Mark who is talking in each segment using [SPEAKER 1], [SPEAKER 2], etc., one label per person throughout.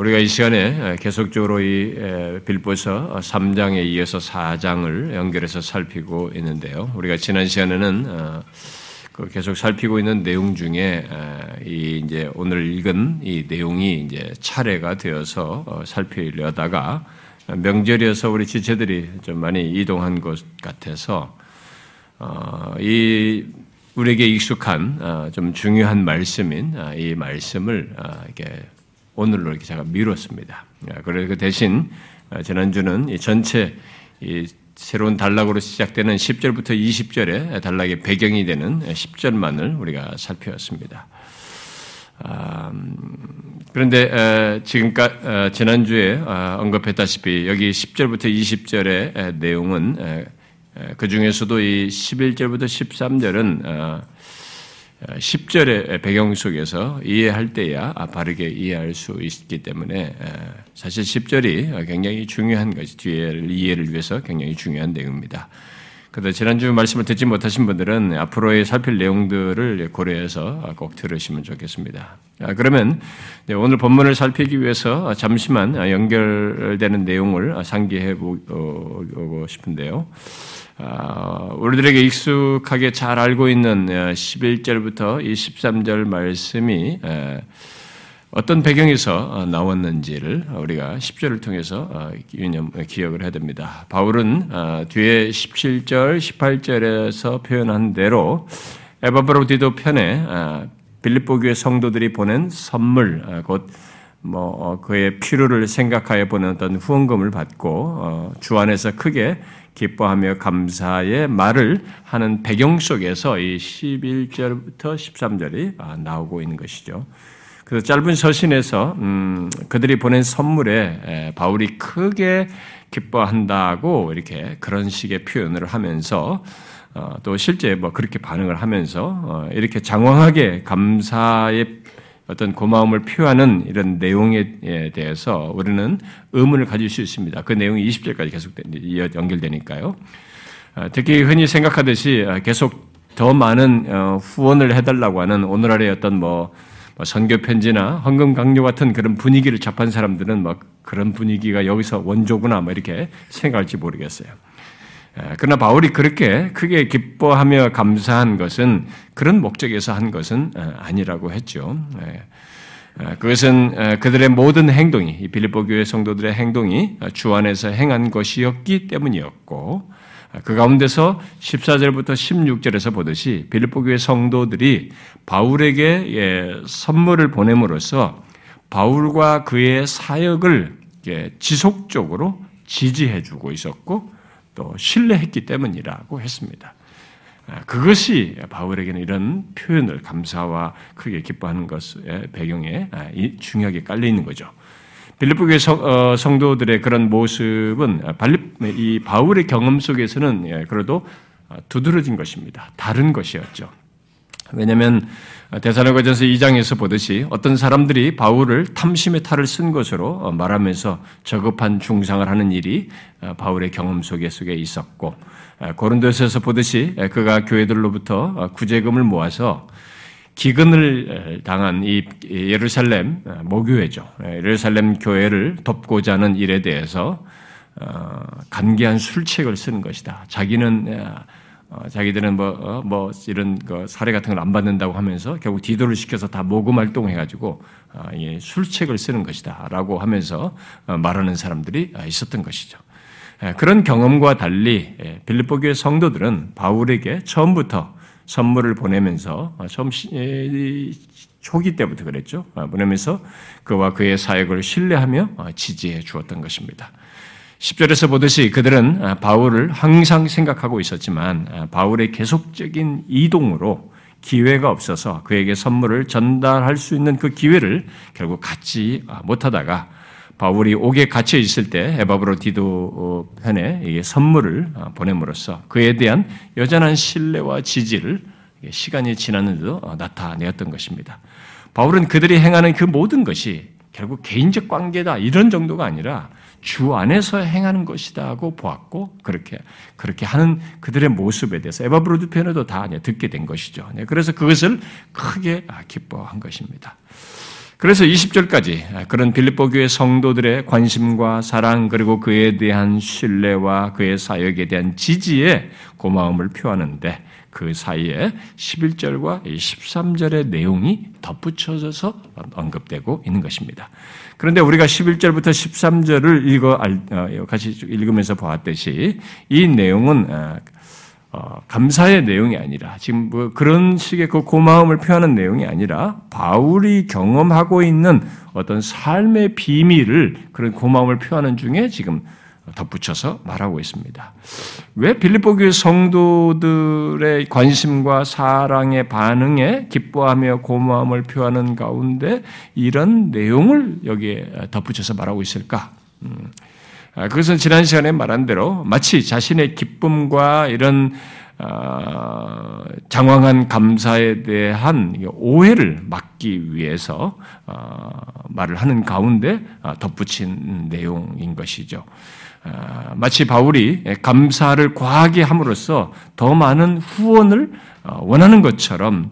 [SPEAKER 1] 우리가 이 시간에 계속적으로 이 빌보서 3장에 이어서 4장을 연결해서 살피고 있는데요. 우리가 지난 시간에는 어, 그 계속 살피고 있는 내용 중에 이 이제 오늘 읽은 이 내용이 이제 차례가 되어서 어, 살피려다가 명절이어서 우리 지체들이 좀 많이 이동한 것 같아서 어, 이 우리에게 익숙한 좀 중요한 말씀인 이 말씀을 이렇게 오늘로 이렇게 제가 미뤘습니다. 그래서 그 대신 어, 지난주는 전체 새로운 단락으로 시작되는 10절부터 20절의 단락의 배경이 되는 10절만을 우리가 살펴봤습니다. 아, 음, 그런데 지금까지 어, 지난주에 어, 언급했다시피 여기 10절부터 20절의 내용은 그 중에서도 이 11절부터 13절은 10절의 배경 속에서 이해할 때야 바르게 이해할 수 있기 때문에 사실 10절이 굉장히 중요한 것이 뒤에 이해를 위해서 굉장히 중요한 내용입니다. 그런데 지난주 말씀을 듣지 못하신 분들은 앞으로의 살필 내용들을 고려해서 꼭 들으시면 좋겠습니다. 그러면 오늘 본문을 살피기 위해서 잠시만 연결되는 내용을 상기해 보고 싶은데요. 아, 우리들에게 익숙하게 잘 알고 있는 11절부터 어, 이 13절 말씀이 어떤 배경에서 어, 나왔는지를 우리가 10절을 통해서 어, 기억을 해야 됩니다. 바울은 뒤에 17절, 18절에서 표현한 대로 에바브로디도 편에 빌립보 교회 성도들이 보낸 선물, 곧 뭐 그의 필요를 생각하여 보낸 어떤 후원금을 받고 주 안에서 크게 기뻐하며 감사의 말을 하는 배경 속에서 이 11절부터 13절이 아, 나오고 있는 것이죠. 그래서 짧은 서신에서 음, 그들이 보낸 선물에 바울이 크게 기뻐한다고 이렇게 그런 식의 표현을 하면서 어, 또 실제 뭐 그렇게 반응을 하면서 어, 이렇게 장황하게 감사의 어떤 고마움을 표하는 이런 내용에 대해서 우리는 의문을 가질 수 있습니다. 그 내용이 20절까지 계속 연결되니까요. 아, 특히 흔히 생각하듯이 아, 계속 더 많은 어, 후원을 해달라고 하는 오늘날의 어떤 뭐, 뭐 선교 편지나 헌금 강요 같은 그런 분위기를 접한 사람들은 뭐 그런 분위기가 여기서 원조구나 뭐 이렇게 생각할지 모르겠어요. 그러나 바울이 그렇게 크게 기뻐하며 감사한 것은 그런 목적에서 한 것은 아니라고 했죠. 그것은 그들의 모든 행동이 빌립보 교회 성도들의 행동이 주 안에서 행한 것이었기 때문이었고 그 가운데서 14절부터 16절에서 보듯이 빌립보 교회 성도들이 바울에게 예, 선물을 보냄으로써 바울과 그의 사역을 지속적으로 지지해 주고 있었고 또 신뢰했기 때문이라고 했습니다. 아, 그것이 바울에게는 이런 표현을 감사와 크게 기뻐하는 것의 배경에 아, 중요하게 깔려 있는 거죠. 빌립보 교회 어, 성도들의 그런 모습은 아, 이 바울의 경험 속에서는 예, 그래도 두드러진 것입니다. 다른 것이었죠. 왜냐하면 대사로가전서 2장에서 보듯이 어떤 사람들이 바울을 탐심의 탈을 쓴 것으로 말하면서 저급한 중상을 하는 일이 바울의 경험 속에 속에 있었고 고린도에서 보듯이 그가 교회들로부터 구제금을 모아서 기근을 당한 이 예루살렘 모교회죠. 예루살렘 교회를 돕고자 하는 일에 대해서 어, 간계한 술책을 쓰는 것이다. 자기는 어, 자기들은 뭐, 어, 뭐, 이런 그 사례 같은 걸 안 받는다고 하면서 결국 디도를 시켜서 다 모금 활동해가지고 어, 예, 술책을 쓰는 것이다. 라고 하면서 어, 말하는 사람들이 있었던 것이죠. 예, 그런 경험과 달리 예, 빌립보 교회 성도들은 바울에게 처음부터 선물을 보내면서 어, 처음 예, 초기 때부터 그랬죠. 어, 보내면서 그와 그의 사역을 신뢰하며 어, 지지해 주었던 것입니다. 10절에서 보듯이 그들은 아, 바울을 항상 생각하고 있었지만 아, 바울의 계속적인 이동으로 기회가 없어서 그에게 선물을 전달할 수 있는 그 기회를 결국 갖지 아, 못하다가 바울이 옥에 갇혀 있을 때 에바브로 디도 편에 선물을 보냄으로써 그에 대한 여전한 신뢰와 지지를 시간이 지났는데도 어, 나타내었던 것입니다. 바울은 그들이 행하는 그 모든 것이 결국 개인적 관계다 이런 정도가 아니라 주 안에서 행하는 것이다고 보았고 그렇게 그렇게 하는 그들의 모습에 대해서 에바브로드 편에도 다 듣게 된 것이죠. 네, 그래서 그것을 크게 아, 기뻐한 것입니다. 그래서 20절까지 그런 빌립보 교회 성도들의 관심과 사랑 그리고 그에 대한 신뢰와 그의 사역에 대한 지지에 고마움을 표하는데 그 사이에 11절과 13절의 내용이 덧붙여져서 언급되고 있는 것입니다. 그런데 우리가 11절부터 13절을 읽어 어, 같이 읽으면서 보았듯이 이 내용은 어, 어, 감사의 내용이 아니라 지금 뭐 그런 식의 그 고마움을 표하는 내용이 아니라 바울이 경험하고 있는 어떤 삶의 비밀을 그런 고마움을 표하는 중에 지금 덧붙여서 말하고 있습니다. 왜 빌립보 교회 성도들의 관심과 사랑의 반응에 기뻐하며 고마움을 표하는 가운데 이런 내용을 여기에 덧붙여서 말하고 있을까? 음. 아, 그것은 지난 시간에 말한 대로 마치 자신의 기쁨과 이런 어, 장황한 감사에 대한 오해를 막기 위해서 어, 말을 하는 가운데 어, 덧붙인 내용인 것이죠. 마치 바울이 감사를 과하게 함으로써 더 많은 후원을 원하는 것처럼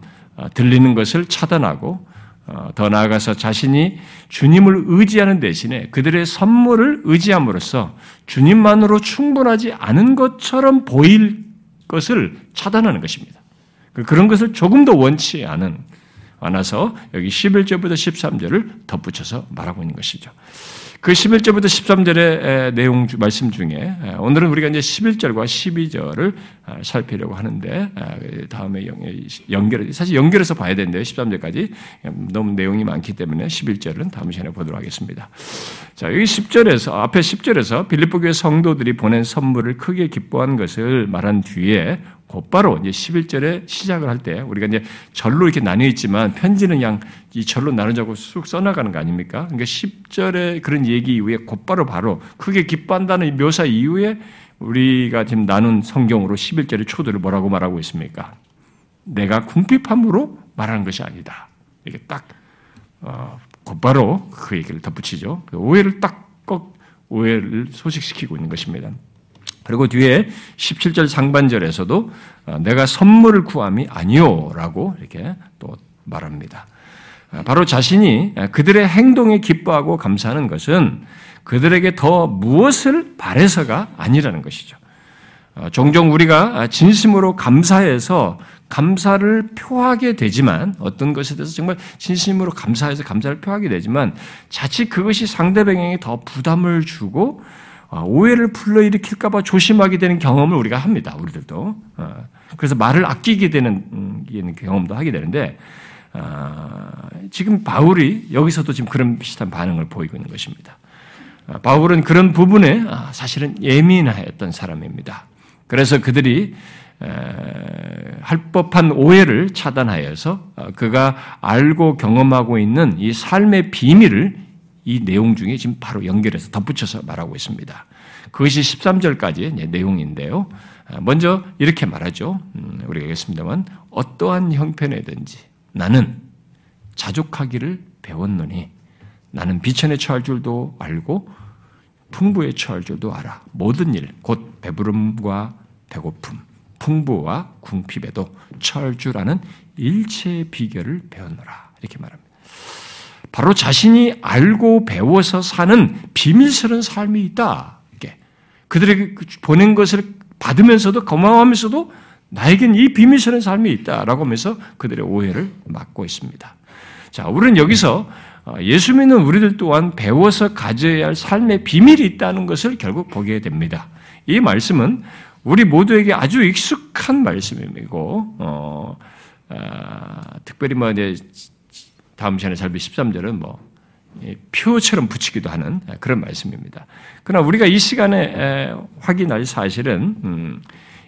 [SPEAKER 1] 들리는 것을 차단하고 어, 더 나아가서 자신이 주님을 의지하는 대신에 그들의 선물을 의지함으로써 주님만으로 충분하지 않은 것처럼 보일 것을 차단하는 것입니다. 그, 그런 것을 조금 더 원치 않은 않아서 여기 11절부터 13절을 덧붙여서 말하고 있는 것이죠. 그 11절부터 13절의 내용 말씀 중에 오늘은 우리가 이제 11절과 12절을 아, 살피려고 하는데 아, 다음에 연결 사실 연결해서 봐야 되는데요. 13절까지 너무 내용이 많기 때문에 11절은 다음 시간에 보도록 하겠습니다. 자, 여기 10절에서 앞에 10절에서 빌립보 교회 성도들이 보낸 선물을 크게 기뻐한 것을 말한 뒤에 곧바로 이제 11절에 시작을 할 때 우리가 이제 절로 이렇게 나뉘어 있지만 편지는 그냥 이 절로 나누자고 쑥 써나가는 거 아닙니까? 그러니까 10절에 그런 얘기 이후에 곧바로 바로 크게 기뻐한다는 묘사 이후에 우리가 지금 나눈 성경으로 11절의 초도를 뭐라고 말하고 있습니까? 내가 궁핍함으로 말하는 것이 아니다. 이게 딱 어, 곧바로 그 얘기를 덧붙이죠. 그 오해를 딱꼭 오해를 소식시키고 있는 것입니다. 그리고 뒤에 17절 상반절에서도 어, 내가 선물을 구함이 아니요라고 이렇게 또 말합니다. 어, 바로 자신이 그들의 행동에 기뻐하고 감사하는 것은 그들에게 더 무엇을 바래서가 아니라는 것이죠. 어, 종종 우리가 진심으로 감사해서 감사를 표하게 되지만 어떤 것에 대해서 정말 진심으로 감사해서 감사를 표하게 되지만 자칫 그것이 상대방에게 더 부담을 주고 아, 오해를 불러일으킬까봐 조심하게 되는 경험을 우리가 합니다. 우리들도. 어, 그래서 말을 아끼게 되는 음, 경험도 하게 되는데 아, 지금 바울이 여기서도 지금 그런 비슷한 반응을 보이고 있는 것입니다. 아, 바울은 그런 부분에 사실은 예민했던 사람입니다. 그래서 그들이 할 법한 오해를 차단하여서 어, 그가 알고 경험하고 있는 이 삶의 비밀을 이 내용 중에 지금 바로 연결해서 덧붙여서 말하고 있습니다. 그것이 13절까지 내용인데요. 아, 먼저 이렇게 말하죠. 음, 우리가 알겠습니다만 어떠한 형편에든지 나는 자족하기를 배웠노니 나는 비천에 처할 줄도 알고 풍부에 처할 줄도 알아. 모든 일, 곧 배부름과 배고픔, 풍부와 궁핍에도 처할 줄 아는 일체의 비결을 배웠노라. 이렇게 말합니다. 바로 자신이 알고 배워서 사는 비밀스러운 삶이 있다. 이게 그들에게 보낸 것을 받으면서도 고마워하면서도 나에겐 이 비밀스러운 삶이 있다라고 하면서 그들의 오해를 막고 있습니다. 자, 우리는 여기서 어, 예수 믿는 우리들 또한 배워서 가져야 할 삶의 비밀이 있다는 것을 결국 보게 됩니다. 이 말씀은 우리 모두에게 아주 익숙한 말씀이고, 어, 어, 특별히 뭐 이제 다음 시간에 살피 13절은 뭐 표처럼 붙이기도 하는 그런 말씀입니다. 그러나 우리가 이 시간에 확인할 사실은 음,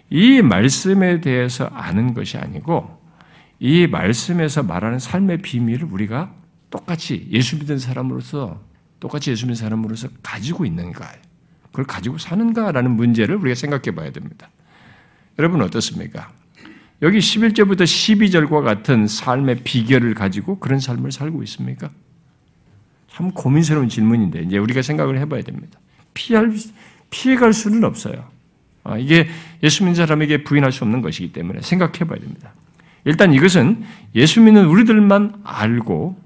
[SPEAKER 1] 이 말씀에 대해서 아는 것이 아니고 이 말씀에서 말하는 삶의 비밀을 우리가 똑같이 예수 믿는 사람으로서 똑같이 예수 믿는 사람으로서 가지고 있는가, 그걸 가지고 사는가라는 문제를 우리가 생각해 봐야 됩니다. 여러분 어떻습니까? 여기 11절부터 12절과 같은 삶의 비결을 가지고 그런 삶을 살고 있습니까? 참 고민스러운 질문인데 이제 우리가 생각을 해봐야 됩니다. 피할 피해갈 수는 없어요. 아, 이게 예수 믿는 사람에게 부인할 수 없는 것이기 때문에 생각해봐야 됩니다. 일단 이것은 예수 믿는 우리들만 알고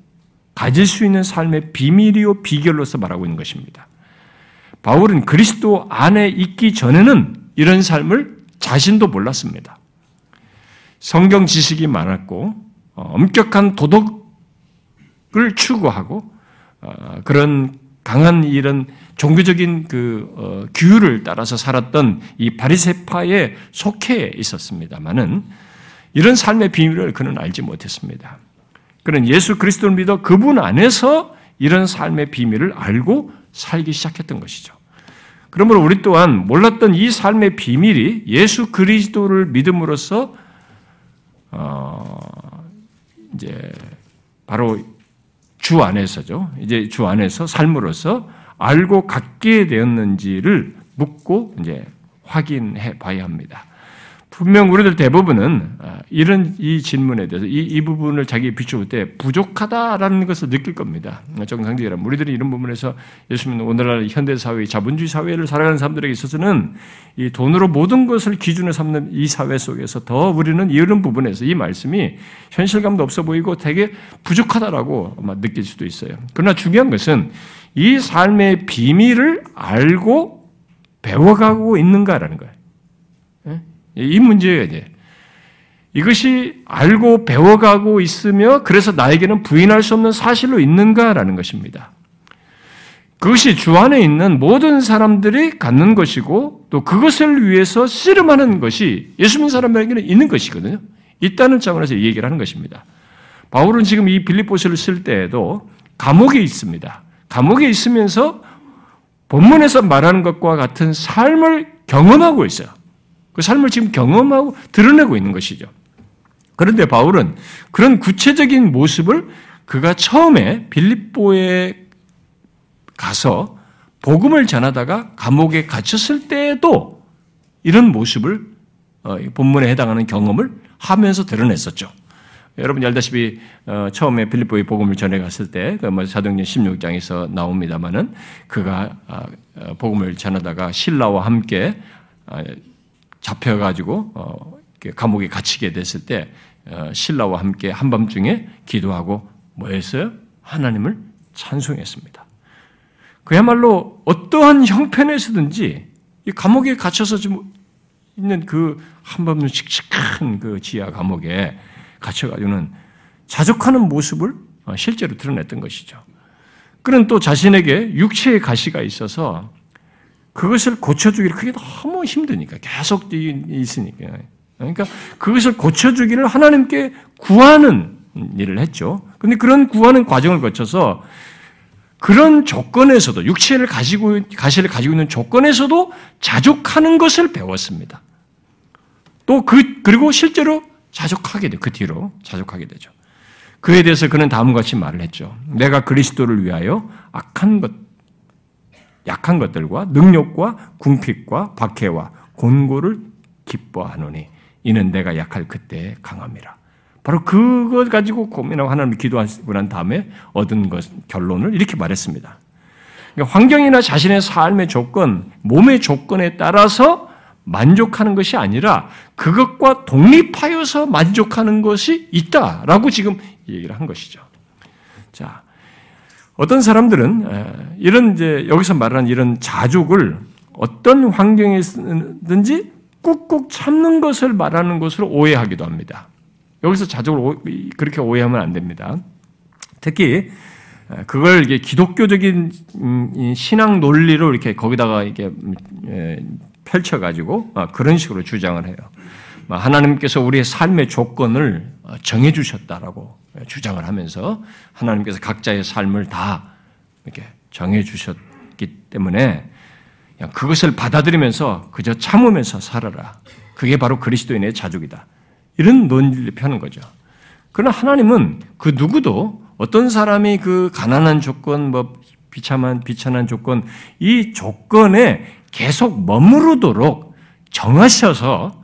[SPEAKER 2] 가질 수 있는 삶의 비밀이요 비결로서 말하고 있는 것입니다. 바울은 그리스도 안에 있기 전에는 이런 삶을 자신도 몰랐습니다. 성경 지식이 많았고 어, 엄격한 도덕을 추구하고 어, 그런 강한 이런 종교적인 그 어, 규율을 따라서 살았던 이 바리세파에 속해 있었습니다만은 이런 삶의 비밀을 그는 알지 못했습니다. 그는 예수 그리스도를 믿어 그분 안에서 이런 삶의 비밀을 알고 살기 시작했던 것이죠. 그러므로 우리 또한 몰랐던 이 삶의 비밀이 예수 그리스도를 믿음으로써 어 이제 바로 주 안에서죠. 이제 주 안에서 삶으로서 알고 갖게 되었는지를 묻고 이제 확인해 봐야 합니다. 분명 우리들 대부분은 아, 이런 이 질문에 대해서 이, 이 부분을 자기에 비추을 때 부족하다라는 것을 느낄 겁니다. 정상적이라 우리들이 이런 부분에서 예수님은 오늘날 현대 사회, 자본주의 사회를 살아가는 사람들에게 있어서는 이 돈으로 모든 것을 기준으로 삼는 이 사회 속에서 더 우리는 이런 부분에서 이 말씀이 현실감도 없어 보이고 되게 부족하다라고 아마 느낄 수도 있어요. 그러나 중요한 것은 이 삶의 비밀을 알고 배워가고 있는가라는 거예요. 이 문제예요, 이제. 이것이 알고 배워가고 있으며 그래서 나에게는 부인할 수 없는 사실로 있는가라는 것입니다. 그것이 주 안에 있는 모든 사람들이 갖는 것이고 또 그것을 위해서 씨름하는 것이 예수 믿는 사람에게는 있는 것이거든요. 있다는 차원에서 이 얘기를 하는 것입니다. 바울은 지금 이 빌립보서를 쓸 때에도 감옥에 있습니다. 감옥에 있으면서 본문에서 말하는 것과 같은 삶을 경험하고 있어요. 그 삶을 지금 경험하고 드러내고 있는 것이죠. 그런데 바울은 그런 구체적인 모습을 그가 처음에 빌립보에 가서 복음을 전하다가 감옥에 갇혔을 때에도 이런 모습을 어, 본문에 해당하는 경험을 하면서 드러냈었죠. 여러분 알다시피 어, 처음에 빌립보의 복음을 전해 갔을 때, 그뭐 사도행전 16장에서 나옵니다만은 그가 아, 어, 복음을 전하다가 신라와 함께 아, 잡혀가지고 어, 감옥에 갇히게 됐을 때 어, 신라와 함께 한밤중에 기도하고 뭐했어요? 하나님을 찬송했습니다. 그야말로 어떠한 형편에서든지 이 감옥에 갇혀서 좀 있는 그 한밤중 칙칙한 그 지하 감옥에 갇혀가지고는 자족하는 모습을 어, 실제로 드러냈던 것이죠. 그는 또 자신에게 육체의 가시가 있어서 그것을 고쳐주기를 그게 너무 힘드니까 계속 있으니까 그러니까 그것을 고쳐주기를 하나님께 구하는 일을 했죠. 근데 그런 구하는 과정을 거쳐서 그런 조건에서도 육체를 가지고 가시를 가지고 있는 조건에서도 자족하는 것을 배웠습니다. 또 그 그리고 실제로 자족하게 돼. 그 뒤로 자족하게 되죠. 그에 대해서 그는 다음과 같이 말을 했죠. 내가 그리스도를 위하여 악한 것 약한 것들과 능력과 궁핍과 박해와 곤고를 기뻐하노니 이는 내가 약할 그때 강함이라. 바로 그것 가지고 고민하고 하나님 기도하고 난 다음에 얻은 것 결론을 이렇게 말했습니다. 그러니까 환경이나 자신의 삶의 조건, 몸의 조건에 따라서 만족하는 것이 아니라 그것과 독립하여서 만족하는 것이 있다라고 지금 얘기를 한 것이죠. 자, 어떤 사람들은 이런 이제 여기서 말하는 이런 자족을 어떤 환경에든지 꾹꾹 참는 것을 말하는 것으로 오해하기도 합니다. 여기서 자족을 그렇게 오해하면 안 됩니다. 특히 그걸 이게 기독교적인 음, 신앙 논리로 이렇게 거기다가 이렇게 펼쳐가지고 아, 그런 식으로 주장을 해요. 하나님께서 우리의 삶의 조건을 정해 주셨다라고 주장을 하면서 하나님께서 각자의 삶을 다 이렇게 정해 주셨기 때문에 그것을 받아들이면서 그저 참으면서 살아라. 그게 바로 그리스도인의 자족이다. 이런 논리를 펴는 거죠. 그러나 하나님은 그 누구도 어떤 사람이 그 가난한 조건, 뭐 비참한 비천한 조건, 이 조건에 계속 머무르도록 정하셔서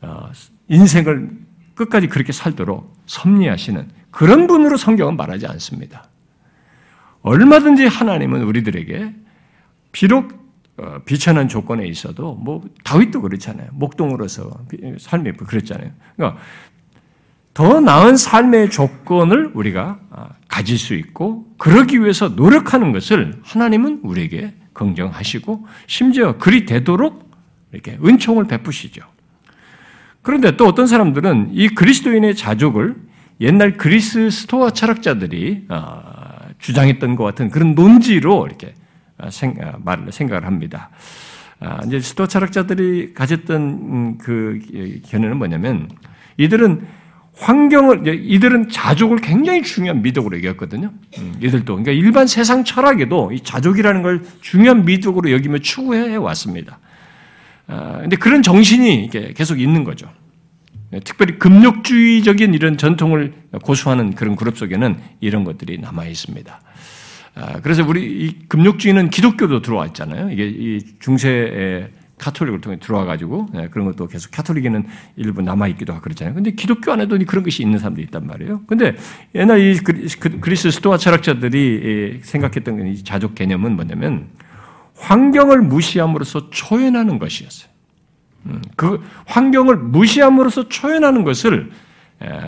[SPEAKER 2] 어, 인생을 끝까지 그렇게 살도록 섭리하시는 그런 분으로 성경은 말하지 않습니다. 얼마든지 하나님은 우리들에게 비록 어, 비천한 조건에 있어도 뭐 다윗도 그렇잖아요. 목동으로서 삶이 그랬잖아요. 그러니까 더 나은 삶의 조건을 우리가 아, 가질 수 있고 그러기 위해서 노력하는 것을 하나님은 우리에게 긍정하시고 심지어 그리 되도록 이렇게 은총을 베푸시죠. 그런데 또 어떤 사람들은 이 그리스도인의 자족을 옛날 그리스 스토아 철학자들이 아, 주장했던 것 같은 그런 논지로 이렇게 아, 말을 생각을 합니다. 이제 스토아 철학자들이 가졌던 음, 그 견해는 뭐냐면 이들은 환경을 이들은 자족을 굉장히 중요한 미덕으로 여겼거든요. 음, 이들도 그러니까 일반 세상 철학에도 이 자족이라는 걸 중요한 미덕으로 여기며 추구해 왔습니다. 아, 그런 정신이 계속 있는 거죠. 네, 특별히 금욕주의적인 이런 전통을 고수하는 그런 그룹 속에는 이런 것들이 남아 있습니다. 아, 그래서 우리 이 금욕주의는 기독교도 들어와 있잖아요. 이게 이 중세 카톨릭을 통해 들어와 가지고 네, 그런 것도 계속 카톨릭에는 일부 남아 있기도 하고 그렇잖아요. 근데 기독교 안에도 그런 것이 있는 사람들이 있단 말이에요. 근데 옛날 이 그리스 스토아 철학자들이 생각했던 이 자족 개념은 뭐냐면 환경을 무시함으로써 초연하는 것이었어요. 음, 그 환경을 무시함으로써 초연하는 것을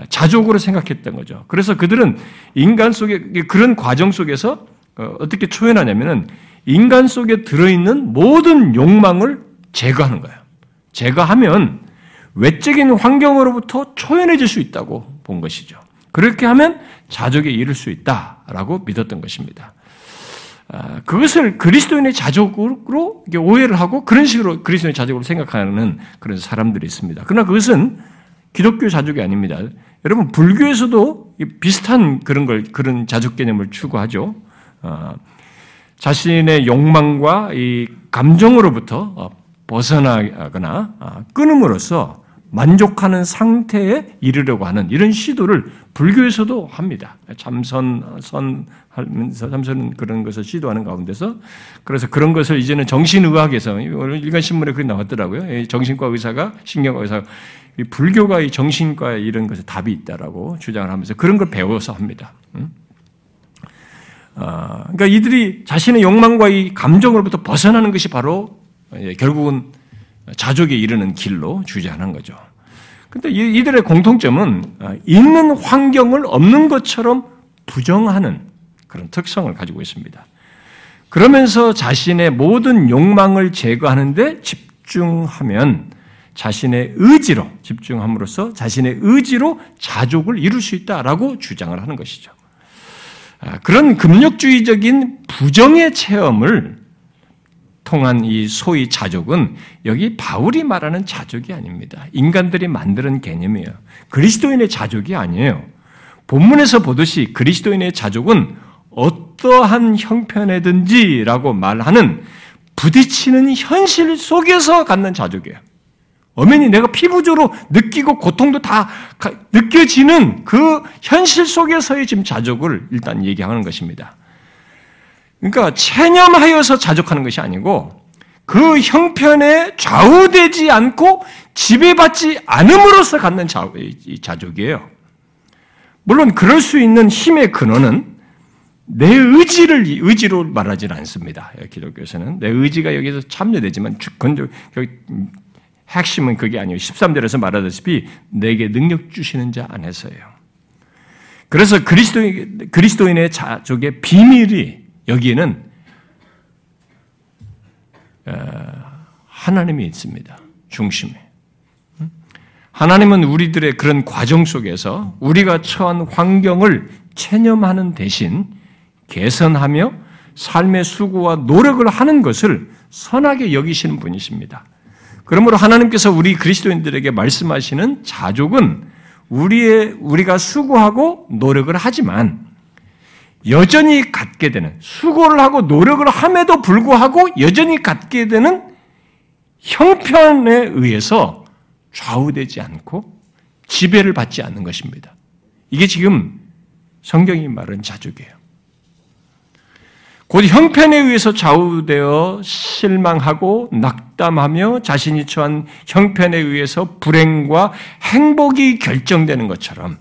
[SPEAKER 2] 자족으로 생각했던 거죠. 그래서 그들은 인간 속에 그런 과정 속에서 어, 어떻게 초연하냐면은 인간 속에 들어있는 모든 욕망을 제거하는 거예요. 제거하면 외적인 환경으로부터 초연해질 수 있다고 본 것이죠. 그렇게 하면 자족에 이를 수 있다라고 믿었던 것입니다. 아, 그것을 그리스도인의 자족으로 오해를 하고 그런 식으로 그리스도인의 자족으로 생각하는 그런 사람들이 있습니다. 그러나 그것은 기독교 자족이 아닙니다. 여러분 불교에서도 비슷한 그런 걸 그런 자족 개념을 추구하죠. 아, 자신의 욕망과 이 감정으로부터 어, 벗어나거나 아, 끊음으로써 만족하는 상태에 이르려고 하는 이런 시도를 불교에서도 합니다. 참선, 선, 하면서 참선 그런 것을 시도하는 가운데서 그래서 그런 것을 이제는 정신의학에서 일간신문에 그게 나왔더라고요. 정신과 의사가, 신경과 의사가 불교가 이 정신과에 이런 것에 답이 있다라고 주장을 하면서 그런 걸 배워서 합니다. 아, 그러니까 이들이 자신의 욕망과 이 감정으로부터 벗어나는 것이 바로 예, 결국은 자족에 이르는 길로 주장하는 거죠. 근데 이들의 공통점은 아, 있는 환경을 없는 것처럼 부정하는 그런 특성을 가지고 있습니다. 그러면서 자신의 모든 욕망을 제거하는데 집중하면 자신의 의지로 집중함으로써 자신의 의지로 자족을 이룰 수 있다라고 주장을 하는 것이죠. 아, 그런 금욕주의적인 부정의 체험을 통한 이 소위 자족은 여기 바울이 말하는 자족이 아닙니다. 인간들이 만드는 개념이에요. 그리스도인의 자족이 아니에요. 본문에서 보듯이 그리스도인의 자족은 어떠한 형편에든지라고 말하는 부딪히는 현실 속에서 갖는 자족이에요. 엄연히 내가 피부적으로 느끼고 고통도 다 느껴지는 그 현실 속에서의 지금 자족을 일단 얘기하는 것입니다. 그러니까 체념하여서 자족하는 것이 아니고 그 형편에 좌우되지 않고 지배받지 않음으로써 갖는 자족이에요. 물론 그럴 수 있는 힘의 근원은 내 의지를 의지로 말하지는 않습니다. 기독교에서는 내 의지가 여기서 참여되지만 근데 핵심은 그게 아니에요. 13절에서 말하다시피 내게 능력 주시는 자 안에서예요. 그래서 그리스도인, 그리스도인의 자족의 비밀이 여기에는 하나님이 있습니다. 중심에. 하나님은 우리들의 그런 과정 속에서 우리가 처한 환경을 체념하는 대신 개선하며 삶의 수고와 노력을 하는 것을 선하게 여기시는 분이십니다. 그러므로 하나님께서 우리 그리스도인들에게 말씀하시는 자족은 우리의 우리가 수고하고 노력을 하지만 여전히 갖게 되는 수고를 하고 노력을 함에도 불구하고 여전히 갖게 되는 형편에 의해서 좌우되지 않고 지배를 받지 않는 것입니다. 이게 지금 성경이 말하는 자족이에요. 곧 형편에 의해서 좌우되어 실망하고 낙담하며 자신이 처한 형편에 의해서 불행과 행복이 결정되는 것처럼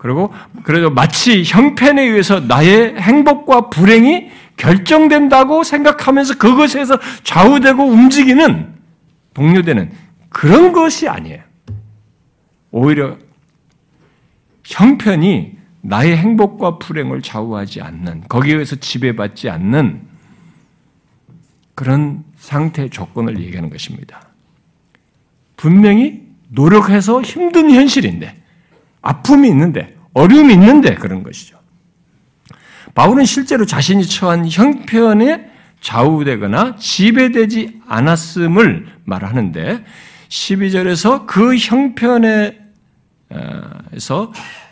[SPEAKER 2] 그리고 그래도 마치 형편에 의해서 나의 행복과 불행이 결정된다고 생각하면서 그것에서 좌우되고 움직이는 동료되는 그런 것이 아니에요. 오히려 형편이 나의 행복과 불행을 좌우하지 않는, 거기에 의해서 지배받지 않는 그런 상태 조건을 얘기하는 것입니다. 분명히 노력해서 힘든 현실인데, 아픔이 있는데, 어려움이 있는데 그런 것이죠. 바울은 실제로 자신이 처한 형편에 좌우되거나 지배되지 않았음을 말하는데 12절에서 그 형편에서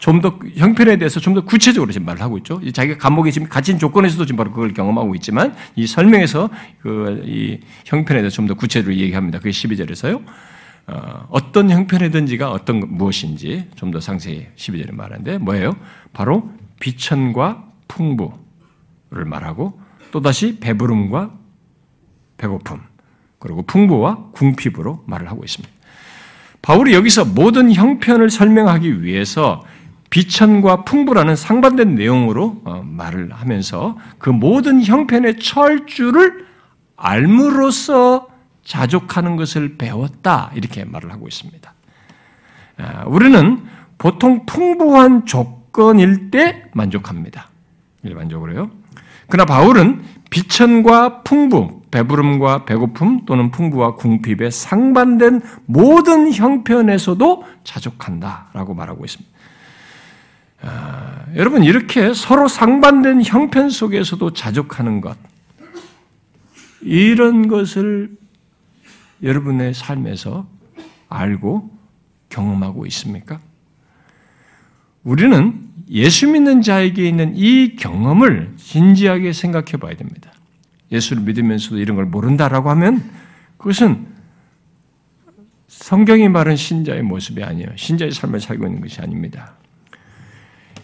[SPEAKER 2] 좀 더 형편에 대해서 좀 더 구체적으로 지금 말을 하고 있죠. 자기가 감옥에 지금 갇힌 조건에서도 지금 바로 그걸 경험하고 있지만 이 설명에서 그 이 형편에 대해서 좀 더 구체적으로 얘기합니다. 그게 12절에서요. 어, 떤 형편이든지가 어떤 무엇인지 좀 더 상세히 12절에 말하는데 뭐예요? 바로 비천과 풍부를 말하고 또다시 배부름과 배고픔 그리고 풍부와 궁핍으로 말을 하고 있습니다. 바울이 여기서 모든 형편을 설명하기 위해서 비천과 풍부라는 상반된 내용으로 어, 말을 하면서 그 모든 형편의 철주를 알므로써 자족하는 것을 배웠다 이렇게 말을 하고 있습니다. 아, 우리는 보통 풍부한 조건일 때 만족합니다. 일반적으로요. 그러나 바울은 비천과 풍부, 배부름과 배고픔 또는 풍부와 궁핍에 상반된 모든 형편에서도 자족한다라고 말하고 있습니다. 아, 여러분 이렇게 서로 상반된 형편 속에서도 자족하는 것 이런 것을 여러분의 삶에서 알고 경험하고 있습니까? 우리는 예수 믿는 자에게 있는 이 경험을 진지하게 생각해 봐야 됩니다. 예수를 믿으면서도 이런 걸 모른다라고 하면 그것은 성경이 말한 신자의 모습이 아니에요. 신자의 삶을 살고 있는 것이 아닙니다.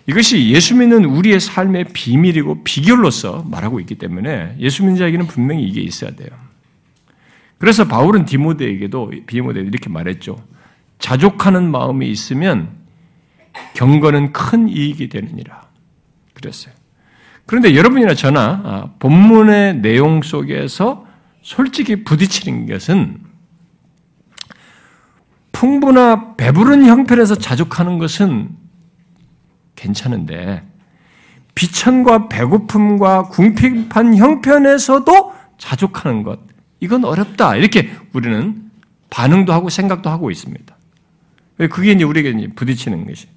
[SPEAKER 2] 이것이 예수 믿는 우리의 삶의 비밀이고 비결로서 말하고 있기 때문에 예수 믿는 자에게는 분명히 이게 있어야 돼요. 그래서 바울은 디모데에게도 디모데에 이렇게 말했죠. 자족하는 마음이 있으면 경건은 큰 이익이 되느니라. 그랬어요. 그런데 여러분이나 저나 아, 본문의 내용 속에서 솔직히 부딪히는 것은 풍부나 배부른 형편에서 자족하는 것은 괜찮은데 비천과 배고픔과 궁핍한 형편에서도 자족하는 것 이건 어렵다 이렇게 우리는 반응도 하고 생각도 하고 있습니다. 그게 이제 우리에게 부딪히는 것이.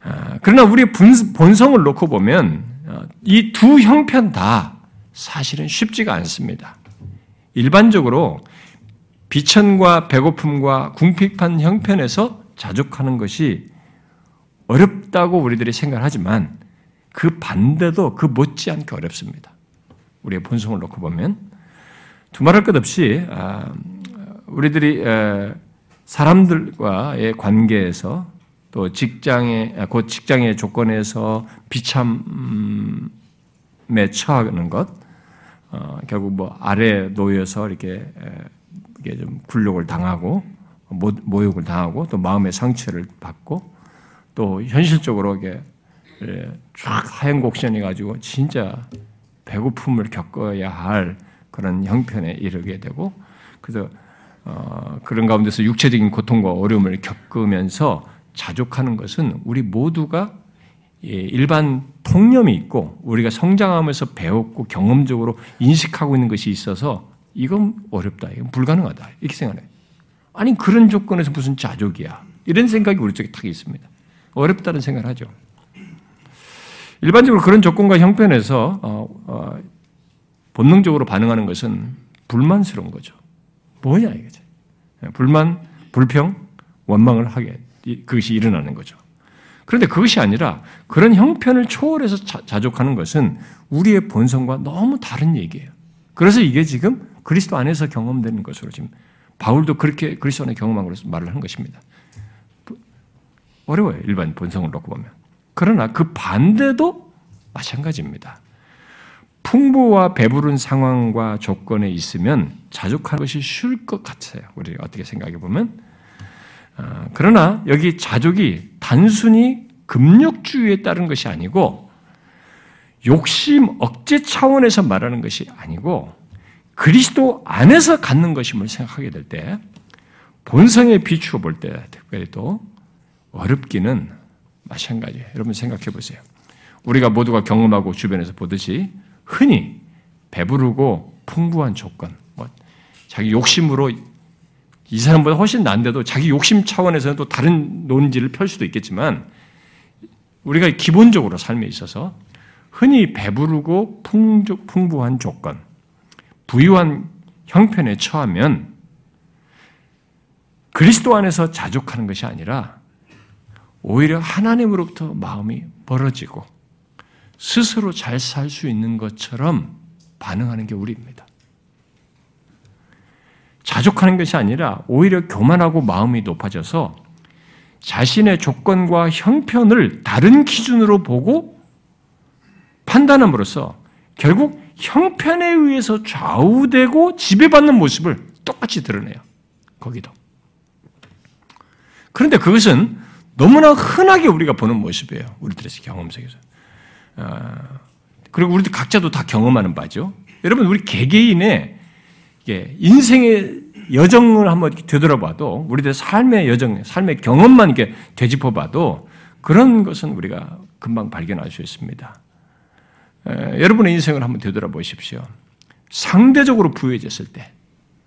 [SPEAKER 2] 아, 그러나 우리의 본성을 놓고 보면 어, 이두 형편 다 사실은 쉽지가 않습니다. 일반적으로 비천과 배고픔과 궁핍한 형편에서 자족하는 것이 어렵다고 우리들이 생각하지만 그 반대도 그 못지않게 어렵습니다. 우리의 본성을 놓고 보면 두말할 것 없이 아, 우리들이 사람들과의 관계에서 또 직장의 곧 직장의 조건에서 비참에 처하는 것, 어, 결국 뭐 아래 놓여서 이렇게 이게 좀 굴욕을 당하고 모욕을 당하고 또 마음의 상처를 받고 또 현실적으로 이게 쫙 하얀 곡선이 가지고 진짜 배고픔을 겪어야 할 그런 형편에 이르게 되고 그래서 어, 그런 가운데서 육체적인 고통과 어려움을 겪으면서 자족하는 것은 우리 모두가 예, 일반 통념이 있고 우리가 성장하면서 배웠고 경험적으로 인식하고 있는 것이 있어서 이건 어렵다, 이건 불가능하다 이렇게 생각해. 아니 그런 조건에서 무슨 자족이야? 이런 생각이 우리 쪽에 탁 있습니다. 어렵다는 생각을 하죠. 일반적으로 그런 조건과 형편에서 어, 어, 본능적으로 반응하는 것은 불만스러운 거죠. 뭐냐 이거죠. 불만, 불평, 원망을 하게 그것이 일어나는 거죠. 그런데 그것이 아니라 그런 형편을 초월해서 자, 족하는 것은 우리의 본성과 너무 다른 얘기예요. 그래서 이게 지금 그리스도 안에서 경험되는 것으로 지금 바울도 그렇게 그리스도 안에 경험한 것으로 말을 한 것입니다. 어려워요. 일반 본성을 놓고 보면. 그러나 그 반대도 마찬가지입니다. 풍부와 배부른 상황과 조건에 있으면 자족하는 것이 쉬울 것 같아요. 우리 어떻게 생각해 보면 아, 그러나 여기 자족이 단순히 금욕주의에 따른 것이 아니고 욕심 억제 차원에서 말하는 것이 아니고 그리스도 안에서 갖는 것임을 생각하게 될 때 본성에 비추어 볼 때 특별히 또 어렵기는 마찬가지예요. 여러분 생각해 보세요. 우리가 모두가 경험하고 주변에서 보듯이 흔히 배부르고 풍부한 조건, 뭐 자기 욕심으로 이 사람보다 훨씬 난데도 자기 욕심 차원에서는 또 다른 논지를 펼 수도 있겠지만 우리가 기본적으로 삶에 있어서 흔히 배부르고 풍부한 조건, 부유한 형편에 처하면 그리스도 안에서 자족하는 것이 아니라 오히려 하나님으로부터 마음이 멀어지고 스스로 잘 살 수 있는 것처럼 반응하는 게 우리입니다. 자족하는 것이 아니라 오히려 교만하고 마음이 높아져서 자신의 조건과 형편을 다른 기준으로 보고 판단함으로써 결국 형편에 의해서 좌우되고 지배받는 모습을 똑같이 드러내요. 거기도. 그런데 그것은 너무나 흔하게 우리가 보는 모습이에요. 우리들의 경험 속에서. 아, 그리고 우리들 각자도 다 경험하는 바죠. 여러분, 우리 개개인의 인생의 여정을 한번 되돌아봐도 우리들 삶의 여정, 삶의 경험만 이렇게 되짚어봐도 그런 것은 우리가 금방 발견할 수 있습니다. 에, 여러분의 인생을 한번 되돌아보십시오. 상대적으로 부유해졌을 때,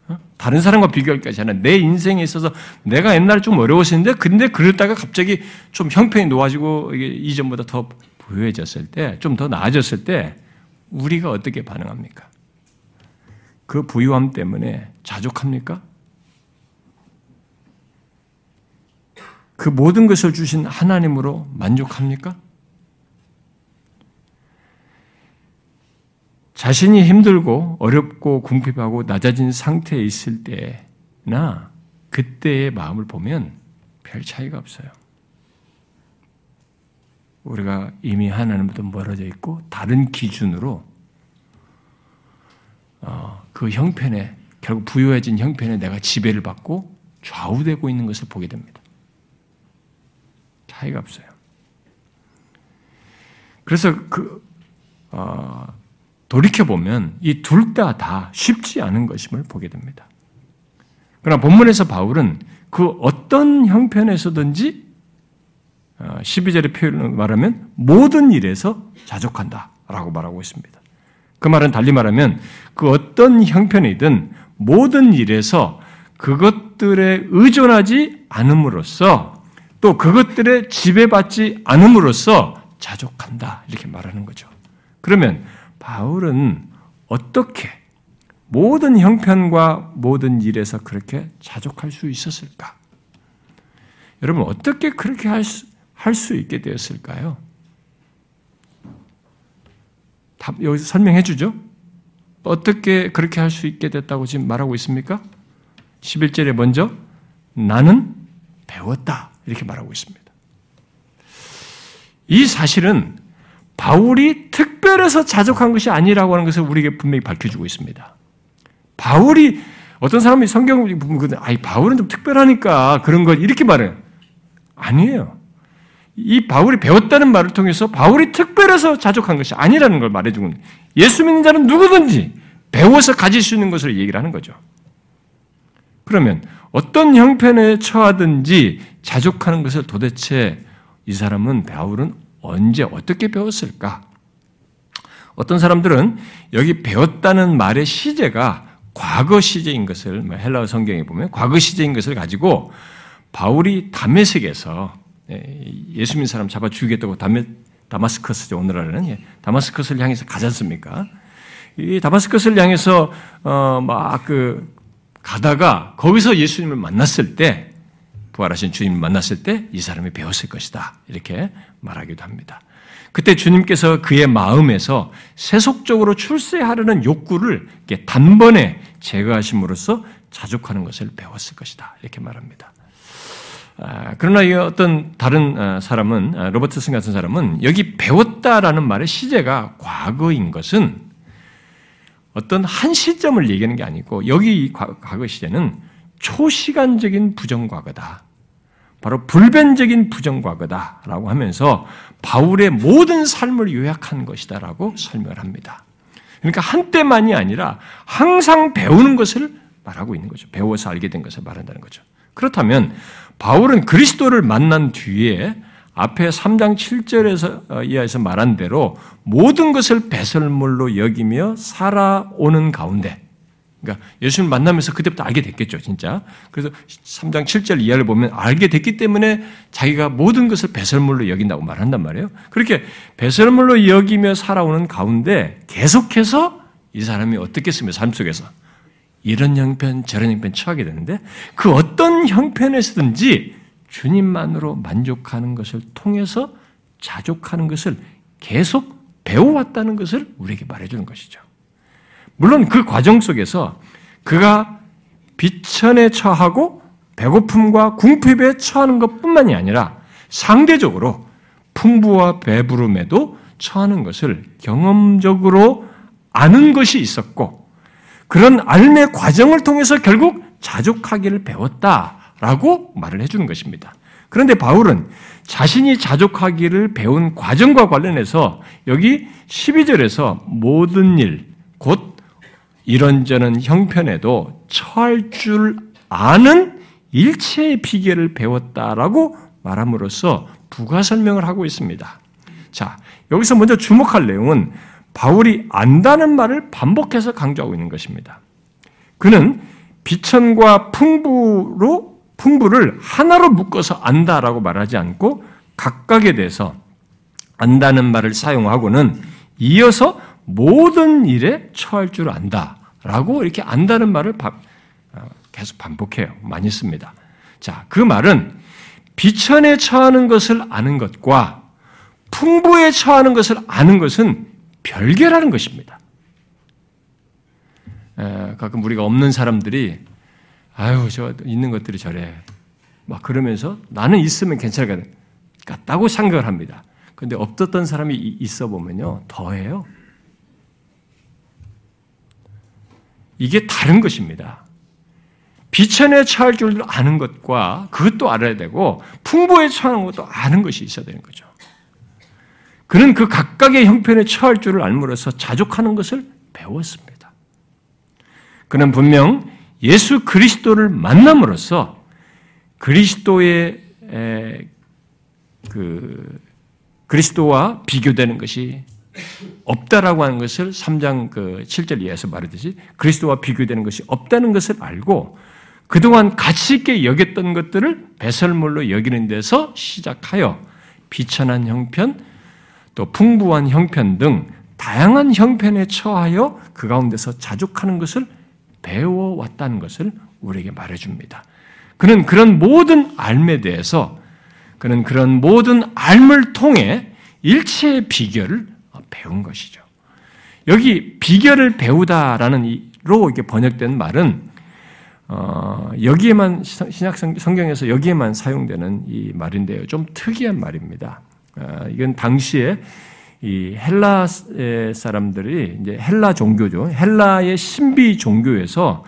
[SPEAKER 2] 어? 다른 사람과 비교할 것이 아니라 내 인생에 있어서 내가 옛날에 좀 어려웠었는데, 근데 그러다가 갑자기 좀 형편이 놓아지고 이전보다 더 부유해졌을 때, 좀 더 나아졌을 때, 우리가 어떻게 반응합니까? 그 부유함 때문에 자족합니까? 그 모든 것을 주신 하나님으로 만족합니까? 자신이 힘들고 어렵고 궁핍하고 낮아진 상태에 있을 때나 그때의 마음을 보면 별 차이가 없어요. 우리가 이미 하나님부터 멀어져 있고 다른 기준으로 어, 그 형편에 결국 부유해진 형편에 내가 지배를 받고 좌우되고 있는 것을 보게 됩니다. 차이가 없어요. 그래서 그 어, 돌이켜 보면 이 둘 다다 다 쉽지 않은 것임을 보게 됩니다. 그러나 본문에서 바울은 그 어떤 형편에서든지 12절의 어, 표현을 말하면 모든 일에서 자족한다 라고 말하고 있습니다. 그 말은 달리 말하면 그 어떤 형편이든 모든 일에서 그것들에 의존하지 않음으로써 또 그것들에 지배받지 않음으로써 자족한다. 이렇게 말하는 거죠. 그러면 바울은 어떻게 모든 형편과 모든 일에서 그렇게 자족할 수 있었을까? 여러분, 어떻게 그렇게 할 수, 할 수 있게 되었을까요? 여기서 설명해 주죠. 어떻게 그렇게 할 수 있게 됐다고 지금 말하고 있습니까? 11절에 먼저 나는 배웠다. 이렇게 말하고 있습니다. 이 사실은 바울이 특별해서 자족한 것이 아니라고 하는 것을 우리에게 분명히 밝혀주고 있습니다. 바울이 어떤 사람이 성경을 보면 아이 바울은 좀 특별하니까 그런 걸 이렇게 말해요. 아니에요. 이 바울이 배웠다는 말을 통해서 바울이 특별해서 자족한 것이 아니라는 걸 말해주고 예수 믿는 자는 누구든지 배워서 가질 수 있는 것을 얘기를 하는 거죠. 그러면 어떤 형편에 처하든지 자족하는 것을 도대체 이 사람은 바울은 언제 어떻게 배웠을까? 어떤 사람들은 여기 배웠다는 말의 시제가 과거 시제인 것을 뭐 헬라어 성경에 보면 과거 시제인 것을 가지고 바울이 담메색에서 예, 예수 믿는 사람 잡아 죽이겠다고 다마스커스죠 오늘날은 예, 다마스커스를 향해서 가지 않습니까? 이 다마스커스를 향해서 어 막 그 가다가 거기서 예수님을 만났을 때 부활하신 주님을 만났을 때 이 사람이 배웠을 것이다 이렇게 말하기도 합니다. 그때 주님께서 그의 마음에서 세속적으로 출세하려는 욕구를 단번에 제거하심으로써 자족하는 것을 배웠을 것이다 이렇게 말합니다. 아, 그러나 이 어떤 다른 아, 사람은 아, 로버트슨 같은 사람은 여기 배웠다라는 말의 시제가 과거인 것은 어떤 한 시점을 얘기하는 게 아니고 여기 이 과거 시제는 초시간적인 부정과거다. 바로 불변적인 부정과거다라고 하면서 바울의 모든 삶을 요약한 것이다라고 설명을 합니다. 그러니까 한때만이 아니라 항상 배우는 것을 말하고 있는 거죠. 배워서 알게 된 것을 말한다는 거죠. 그렇다면 바울은 그리스도를 만난 뒤에 앞에 3장 7절에서 어, 이하에서 말한 대로 모든 것을 배설물로 여기며 살아오는 가운데 그러니까 예수를 만나면서 그때부터 알게 됐겠죠, 진짜. 그래서 3장 7절 이하를 보면 알게 됐기 때문에 자기가 모든 것을 배설물로 여긴다고 말한단 말이에요. 그렇게 배설물로 여기며 살아오는 가운데 계속해서 이 사람이 어떻겠으며 삶 속에서 이런 형편, 저런 형편 처하게 되는데 그 어떤 형편에서든지 주님만으로 만족하는 것을 통해서 자족하는 것을 계속 배워왔다는 것을 우리에게 말해주는 것이죠. 물론 그 과정 속에서 그가 비천에 처하고 배고픔과 궁핍에 처하는 것 뿐만이 아니라 상대적으로 풍부와 배부름에도 처하는 것을 경험적으로 아는 것이 있었고 그런 알매 과정을 통해서 결국 자족하기를 배웠다라고 말을 해주는 것입니다. 그런데 바울은 자신이 자족하기를 배운 과정과 관련해서 여기 12절에서 모든 일, 곧 이런저런 형편에도 처할 줄 아는 일체의 비결을 배웠다라고 말함으로써 부가 설명을 하고 있습니다. 자, 여기서 먼저 주목할 내용은 바울이 안다는 말을 반복해서 강조하고 있는 것입니다. 그는 비천과 풍부로 풍부를 하나로 묶어서 안다라고 말하지 않고 각각에 대해서 안다는 말을 사용하고는 이어서 모든 일에 처할 줄 안다라고 이렇게 안다는 말을 어, 계속 반복해요. 많이 씁니다. 자, 그 말은 비천에 처하는 것을 아는 것과 풍부에 처하는 것을 아는 것은 별개라는 것입니다. 에, 가끔 우리가 없는 사람들이 아유 저 있는 것들이 저래 막 그러면서 나는 있으면 괜찮을 것 같다고 생각을 합니다. 그런데 없었던 사람이 있어 보면요 더해요. 이게 다른 것입니다. 비천에 처할 줄 아는 것과 그것도 알아야 되고 풍부에 처하는 것도 아는 것이 있어야 되는 거죠. 그는 그 각각의 형편에 처할 줄을 알므로써 자족하는 것을 배웠습니다. 그는 분명 예수 그리스도를 만남으로써 그리스도의 그 그리스도와 비교되는 것이 없다라고 하는 것을 3장 그 7절 이하에서 말하듯이 그리스도와 비교되는 것이 없다는 것을 알고 그동안 가치 있게 여겼던 것들을 배설물로 여기는 데서 시작하여 비천한 형편, 또 풍부한 형편 등 다양한 형편에 처하여 그 가운데서 자족하는 것을 배워왔다는 것을 우리에게 말해줍니다. 그는 그런 모든 삶에 대해서 그는 그런 모든 삶을 통해 일체의 비결을 배운 것이죠. 여기 비결을 배우다라는 로 이렇게 번역된 말은 어, 여기에만 신약 성경에서 여기에만 사용되는 이 말인데요. 좀 특이한 말입니다. 어, 이건 당시에 이 헬라 사람들이 이제 헬라 종교죠. 헬라의 신비 종교에서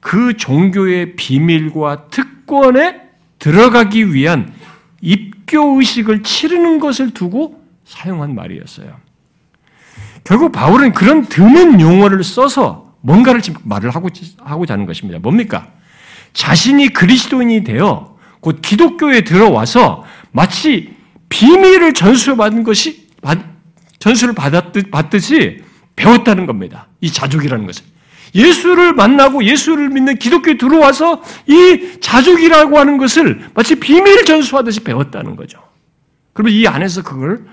[SPEAKER 2] 그 종교의 비밀과 특권에 들어가기 위한 입교 의식을 치르는 것을 두고 사용한 말이었어요. 결국 바울은 그런 드문 용어를 써서 뭔가를 지금 말을 하고, 하고자 하는 것입니다. 뭡니까? 자신이 그리스도인이 되어 곧 기독교에 들어와서 마치 비밀을 전수받은 것이, 전수를 받았듯, 받듯이 배웠다는 겁니다. 이 자족이라는 것을. 예수를 만나고 예수를 믿는 기독교에 들어와서 이 자족이라고 하는 것을 마치 비밀 전수하듯이 배웠다는 거죠. 그러면 이 안에서 그걸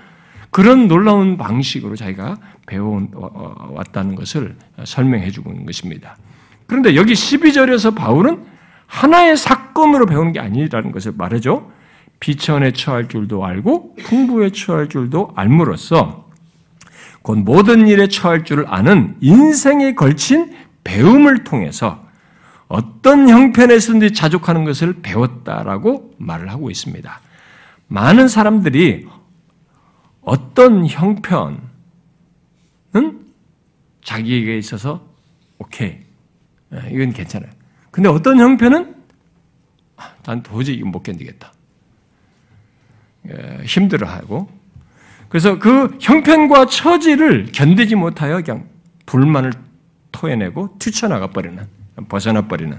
[SPEAKER 2] 그런 놀라운 방식으로 자기가 배워왔다는 것을 설명해 주고 있는 것입니다. 그런데 여기 12절에서 바울은 하나의 사건으로 배우는 게 아니라는 것을 말하죠. 비천에 처할 줄도 알고 풍부에 처할 줄도 알므로써 곧 모든 일에 처할 줄을 아는 인생에 걸친 배움을 통해서 어떤 형편에서든지 자족하는 것을 배웠다라고 말을 하고 있습니다. 많은 사람들이 어떤 형편은 자기에게 있어서 오케이. 예, 이건 괜찮아요. 근데 어떤 형편은 아, 난 도저히 못 견디겠다. 예, 힘들어하고 그래서 그 형편과 처지를 견디지 못하여 그냥 불만을 토해내고 튀쳐나가 버리는 벗어나 버리는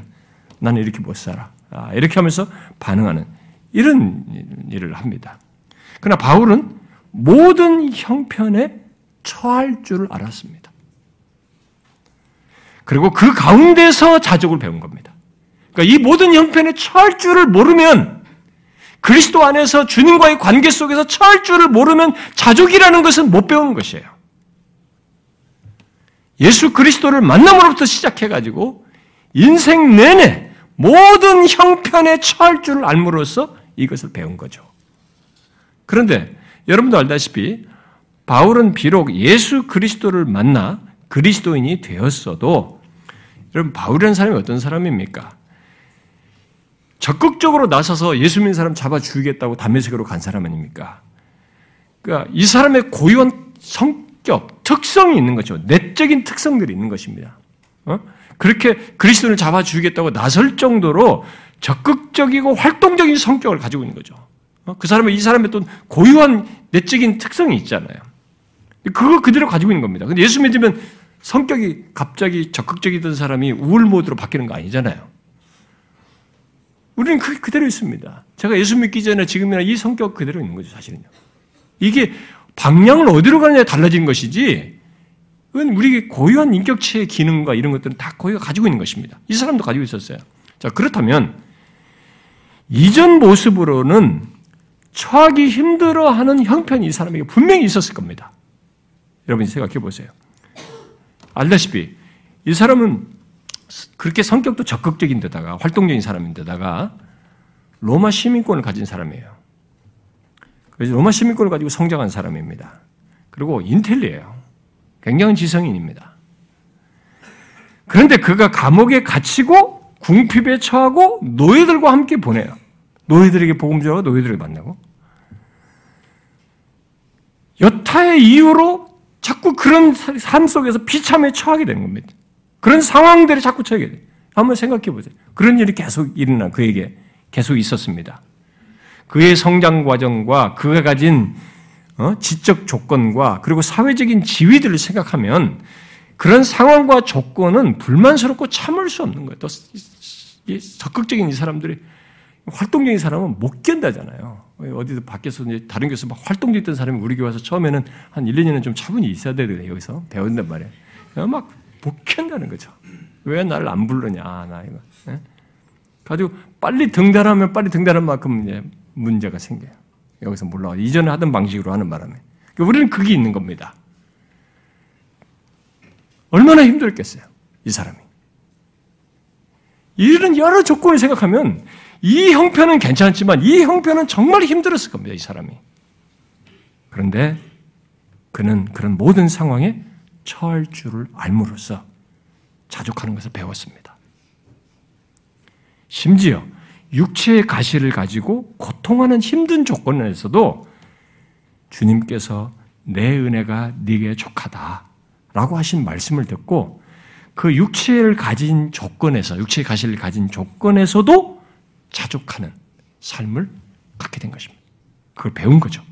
[SPEAKER 2] 나는 이렇게 못 살아 아, 이렇게 하면서 반응하는 이런 일을 합니다. 그러나 바울은 모든 형편에 처할 줄을 알았습니다. 그리고 그 가운데서 자족을 배운 겁니다. 그러니까 이 모든 형편에 처할 줄을 모르면 그리스도 안에서 주님과의 관계 속에서 처할 줄을 모르면 자족이라는 것은 못 배우는 것이에요. 예수 그리스도를 만남으로부터 시작해가지고 인생 내내 모든 형편에 처할 줄을 알므로써 이것을 배운 거죠. 그런데 여러분도 알다시피 바울은 비록 예수 그리스도를 만나 그리스도인이 되었어도 여러분 바울이라는 사람이 어떤 사람입니까? 적극적으로 나서서 예수 믿는 사람 잡아 죽이겠다고 담메색으로 간 사람 아닙니까? 그러니까 이 사람의 고유한 성격, 특성이 있는 거죠. 내적인 특성들이 있는 것입니다. 어? 그렇게 그리스도를 잡아 죽이겠다고 나설 정도로 적극적이고 활동적인 성격을 가지고 있는 거죠. 어? 그 사람은 이 사람의 또 고유한 내적인 특성이 있잖아요. 그거 그대로 가지고 있는 겁니다. 근데 예수 믿으면 성격이 갑자기 적극적이던 사람이 우울 모드로 바뀌는 거 아니잖아요. 우리는 그 그대로 있습니다. 제가 예수 믿기 전에 지금이나 이 성격 그대로 있는 거죠, 사실은요. 이게 방향을 어디로 가느냐에 달라진 것이지, 그건 우리 고유한 인격체의 기능과 이런 것들은 다 고유가 가지고 있는 것입니다. 이 사람도 가지고 있었어요. 자, 그렇다면, 이전 모습으로는 처하기 힘들어 하는 형편이 이 사람에게 분명히 있었을 겁니다. 여러분이 생각해 보세요. 알다시피, 이 사람은 그렇게 성격도 적극적인 데다가 활동적인 사람인데다가 로마 시민권을 가진 사람이에요. 그래서 로마 시민권을 가지고 성장한 사람입니다. 그리고 인텔리예요. 굉장한 지성인입니다. 그런데 그가 감옥에 갇히고 궁핍에 처하고 노예들과 함께 보내요. 노예들에게 복음 전하고 노예들을 만나고 여타의 이유로 자꾸 그런 삶 속에서 비참에 처하게 되는 겁니다. 그런 상황들이 자꾸 처하게 돼. 한번 생각해 보세요. 그런 일이 계속 일어나 그에게 계속 있었습니다. 그의 성장 과정과 그가 가진 어? 지적 조건과 그리고 사회적인 지위들을 생각하면 그런 상황과 조건은 불만스럽고 참을 수 없는 거예요. 또 적극적인 이 사람들이 활동적인 사람은 못 견다잖아요. 어디서 밖에서 이제 다른 교수 막 활동적이던 사람이 우리 교회 와서 처음에는 한 1, 2년은 좀 차분히 있어야 되거든요. 여기서 배운단 말이에요. 막 복현다는 거죠. 왜 나를 안 부르냐, 아, 나 이거. 예? 가지고 빨리 등단하면 빨리 등단한 만큼 이제 문제가 생겨요. 여기서 몰라. 이전에 하던 방식으로 하는 바람에. 그러니까 우리는 그게 있는 겁니다. 얼마나 힘들겠어요, 이 사람이. 이런 여러 조건을 생각하면 이 형편은 괜찮지만 이 형편은 정말 힘들었을 겁니다, 이 사람이. 그런데 그는 그런 모든 상황에 처할 줄을 알므로써 자족하는 것을 배웠습니다. 심지어 육체의 가시를 가지고 고통하는 힘든 조건에서도 주님께서 내 은혜가 네게 족하다라고 하신 말씀을 듣고 그 육체를 가진 조건에서 육체의 가시를 가진 조건에서도 자족하는 삶을 갖게 된 것입니다. 그걸 배운 거죠.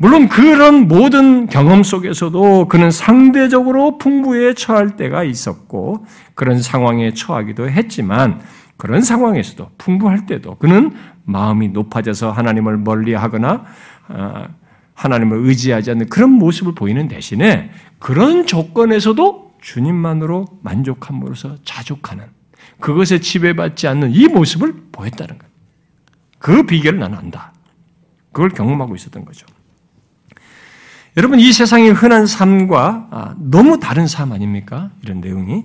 [SPEAKER 2] 물론 그런 모든 경험 속에서도 그는 상대적으로 풍부에 처할 때가 있었고 그런 상황에 처하기도 했지만 그런 상황에서도 풍부할 때도 그는 마음이 높아져서 하나님을 멀리하거나 아, 하나님을 의지하지 않는 그런 모습을 보이는 대신에 그런 조건에서도 주님만으로 만족함으로써 자족하는 그것에 지배받지 않는 이 모습을 보였다는 것. 그 비결을 나는 안다. 그걸 경험하고 있었던 거죠. 여러분 이 세상의 흔한 삶과 아, 너무 다른 삶 아닙니까? 이런 내용이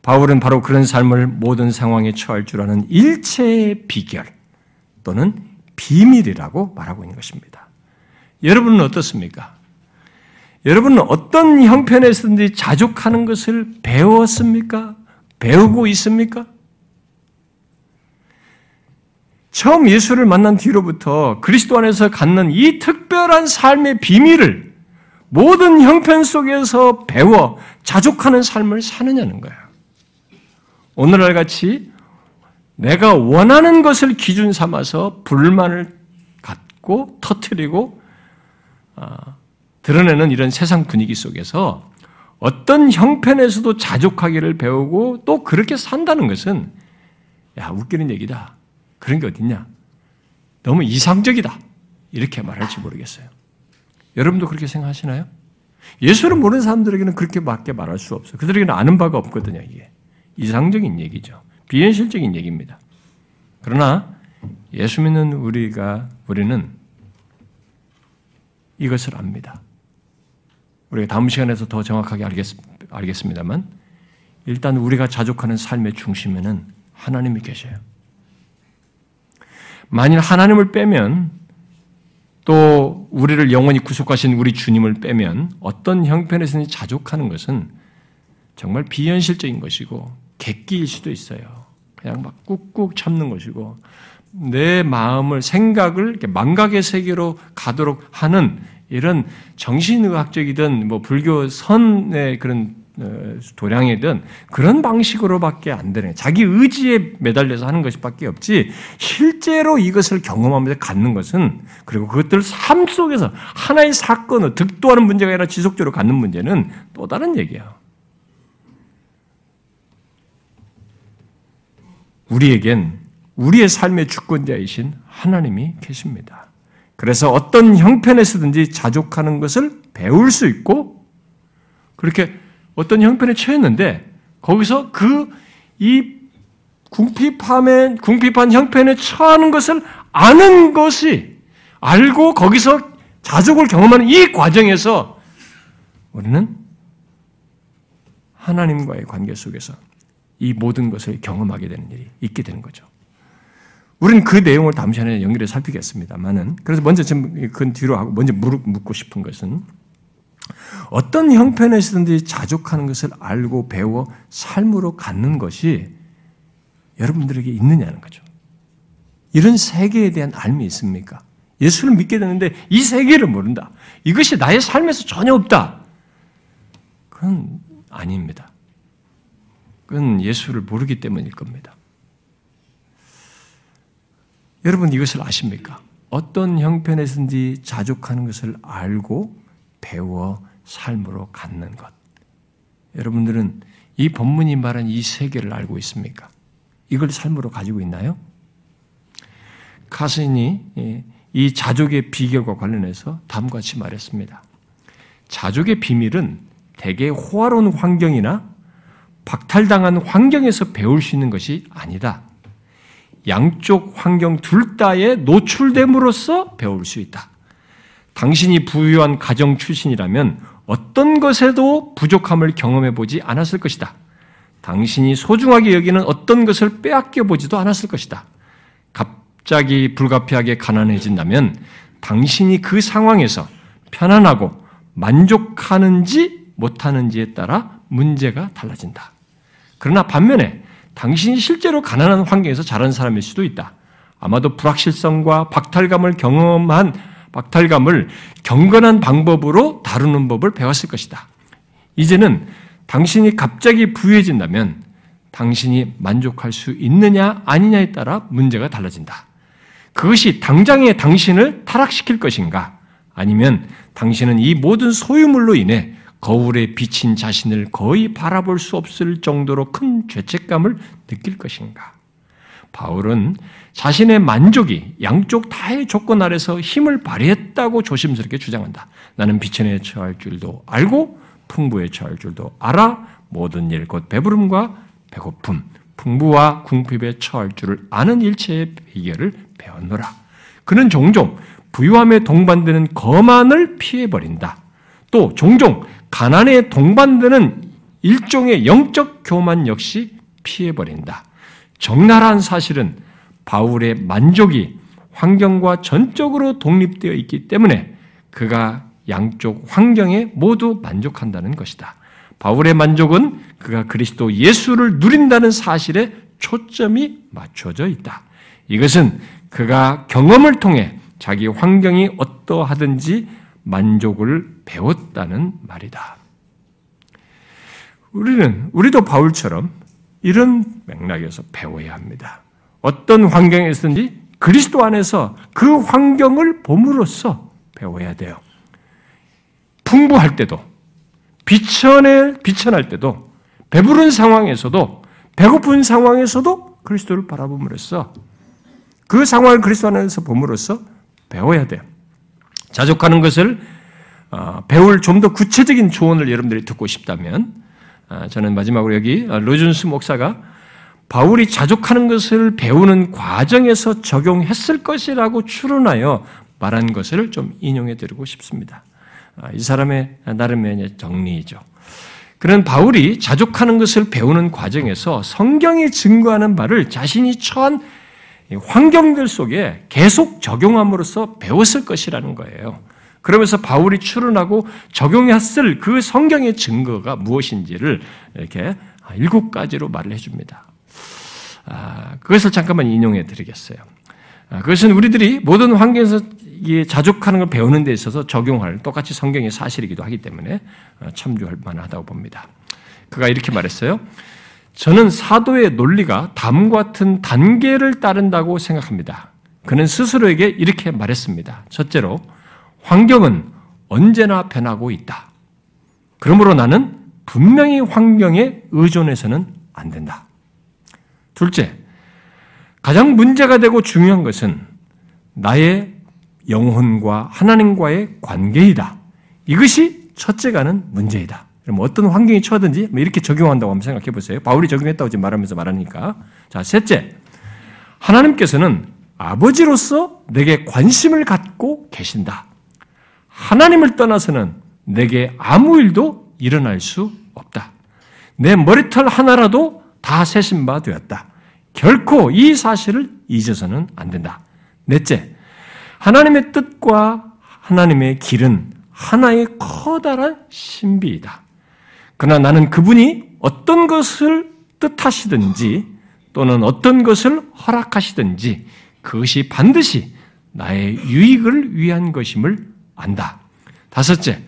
[SPEAKER 2] 바울은 바로 그런 삶을 모든 상황에 처할 줄 아는 일체의 비결 또는 비밀이라고 말하고 있는 것입니다. 여러분은 어떻습니까? 여러분은 어떤 형편에서든지 자족하는 것을 배웠습니까? 배우고 있습니까? 처음 예수를 만난 뒤로부터 그리스도 안에서 갖는 이 특별한 삶의 비밀을 모든 형편 속에서 배워 자족하는 삶을 사느냐는 거예요. 오늘날 같이 내가 원하는 것을 기준 삼아서 불만을 갖고 터트리고 어, 드러내는 이런 세상 분위기 속에서 어떤 형편에서도 자족하기를 배우고 또 그렇게 산다는 것은 야 웃기는 얘기다. 그런 게 어딨냐? 너무 이상적이다. 이렇게 말할지 모르겠어요. 여러분도 그렇게 생각하시나요? 예수를 모르는 사람들에게는 그렇게 맞게 말할 수 없어요. 그들에게는 아는 바가 없거든요, 이게. 이상적인 얘기죠. 비현실적인 얘기입니다. 그러나 예수 믿는 우리가, 우리는 이것을 압니다. 우리가 다음 시간에서 더 정확하게 알겠, 알겠습니다만, 일단 우리가 자족하는 삶의 중심에는 하나님이 계셔요. 만일 하나님을 빼면 또 우리를 영원히 구속하신 우리 주님을 빼면 어떤 형편에서는 자족하는 것은 정말 비현실적인 것이고 객기일 수도 있어요. 그냥 막 꾹꾹 참는 것이고 내 마음을 생각을 망각의 세계로 가도록 하는 이런 정신의학적이든 뭐 불교 선의 그런 어, 도량이든 그런 방식으로밖에 안 되는 자기 의지에 매달려서 하는 것밖에 없지 실제로 이것을 경험하면서 갖는 것은 그리고 그것들 삶 속에서 하나의 사건을 득도하는 문제가 아니라 지속적으로 갖는 문제는 또 다른 얘기야. 우리에겐 우리의 삶의 주권자이신 하나님이 계십니다. 그래서 어떤 형편에서든지 자족하는 것을 배울 수 있고 그렇게 어떤 형편에 처했는데 거기서 그 이 궁핍함에 궁핍한 형편에 처하는 것을 아는 것이 알고 거기서 자족을 경험하는 이 과정에서 우리는 하나님과의 관계 속에서 이 모든 것을 경험하게 되는 일이 있게 되는 거죠. 우리는 그 내용을 다음 시간에 연결해 살피겠습니다만은 그래서 먼저 지금 그 뒤로 하고 먼저 묻고 싶은 것은 어떤 형편에서든지 자족하는 것을 알고 배워 삶으로 갖는 것이 여러분들에게 있느냐는 거죠. 이런 세계에 대한 알미 있습니까? 예수를 믿게 되는데 이 세계를 모른다. 이것이 나의 삶에서 전혀 없다. 그건 아닙니다. 그건 예수를 모르기 때문일 겁니다. 여러분 이것을 아십니까? 어떤 형편에서든지 자족하는 것을 알고 배워 삶으로 갖는 것. 여러분들은 이 본문이 말한 이 세계를 알고 있습니까? 이걸 삶으로 가지고 있나요? 카슨이 이 자족의 비결과 관련해서 다음과 같이 말했습니다. 자족의 비밀은 대개 호화로운 환경이나 박탈당한 환경에서 배울 수 있는 것이 아니다. 양쪽 환경 둘 다에 노출됨으로써 배울 수 있다. 당신이 부유한 가정 출신이라면 어떤 것에도 부족함을 경험해 보지 않았을 것이다. 당신이 소중하게 여기는 어떤 것을 빼앗겨 보지도 않았을 것이다. 갑자기 불가피하게 가난해진다면 당신이 그 상황에서 편안하고 만족하는지 못하는지에 따라 문제가 달라진다. 그러나 반면에 당신이 실제로 가난한 환경에서 자란 사람일 수도 있다. 아마도 불확실성과 박탈감을 경험한 박탈감을 경건한 방법으로 다루는 법을 배웠을 것이다. 이제는 당신이 갑자기 부유해진다면 당신이 만족할 수 있느냐 아니냐에 따라 문제가 달라진다. 그것이 당장에 당신을 타락시킬 것인가 아니면 당신은 이 모든 소유물로 인해 거울에 비친 자신을 거의 바라볼 수 없을 정도로 큰 죄책감을 느낄 것인가? 바울은 자신의 만족이 양쪽 다의 조건 아래서 힘을 발휘했다고 조심스럽게 주장한다. 나는 비천에 처할 줄도 알고 풍부에 처할 줄도 알아 모든 일 곧 배부름과 배고픔, 풍부와 궁핍에 처할 줄을 아는 일체의 비결을 배웠노라. 그는 종종 부유함에 동반되는 거만을 피해버린다. 또 종종 가난에 동반되는 일종의 영적 교만 역시 피해버린다. 적나라한 사실은 바울의 만족이 환경과 전적으로 독립되어 있기 때문에 그가 양쪽 환경에 모두 만족한다는 것이다. 바울의 만족은 그가 그리스도 예수를 누린다는 사실에 초점이 맞춰져 있다. 이것은 그가 경험을 통해 자기 환경이 어떠하든지 만족을 배웠다는 말이다. 우리는, 우리도 바울처럼 이런 맥락에서 배워야 합니다. 어떤 환경에서든지 그리스도 안에서 그 환경을 봄으로써 배워야 돼요. 풍부할 때도, 비천에, 비천할 때도, 배부른 상황에서도, 배고픈 상황에서도 그리스도를 바라봄으로써 그 상황을 그리스도 안에서 봄으로써 배워야 돼요. 자족하는 것을 어, 배울 좀 더 구체적인 조언을 여러분들이 듣고 싶다면 아, 저는 마지막으로 여기 로준스 목사가 바울이 자족하는 것을 배우는 과정에서 적용했을 것이라고 추론하여 말한 것을 좀 인용해 드리고 싶습니다. 아, 이 사람의 나름의 정리이죠. 그런 바울이 자족하는 것을 배우는 과정에서 성경이 증거하는 바를 자신이 처한 환경들 속에 계속 적용함으로써 배웠을 것이라는 거예요. 그러면서 바울이 추론하고 적용했을 그 성경의 증거가 무엇인지를 이렇게 일곱 가지로 말을 해줍니다. 아, 그것을 잠깐만 인용해 드리겠어요. 아, 그것은 우리들이 모든 환경에서 자족하는 걸 배우는 데 있어서 적용할 똑같이 성경의 사실이기도 하기 때문에 어, 참조할 만하다고 봅니다. 그가 이렇게 말했어요. 저는 사도의 논리가 다음과 같은 단계를 따른다고 생각합니다. 그는 스스로에게 이렇게 말했습니다. 첫째로, 환경은 언제나 변하고 있다. 그러므로 나는 분명히 환경에 의존해서는 안 된다. 둘째, 가장 문제가 되고 중요한 것은 나의 영혼과 하나님과의 관계이다. 이것이 첫째가는 문제이다. 그럼 어떤 환경이 처하든지 뭐 이렇게 적용한다고 한번 생각해 보세요. 바울이 적용했다고 지금 말하면서 말하니까. 자, 셋째. 하나님께서는 아버지로서 내게 관심을 갖고 계신다. 하나님을 떠나서는 내게 아무 일도 일어날 수 없다. 내 머리털 하나라도 다 세신 바 되었다. 결코 이 사실을 잊어서는 안 된다. 넷째, 하나님의 뜻과 하나님의 길은 하나의 커다란 신비이다. 그러나 나는 그분이 어떤 것을 뜻하시든지 또는 어떤 것을 허락하시든지 그것이 반드시 나의 유익을 위한 것임을 안다. 다섯째,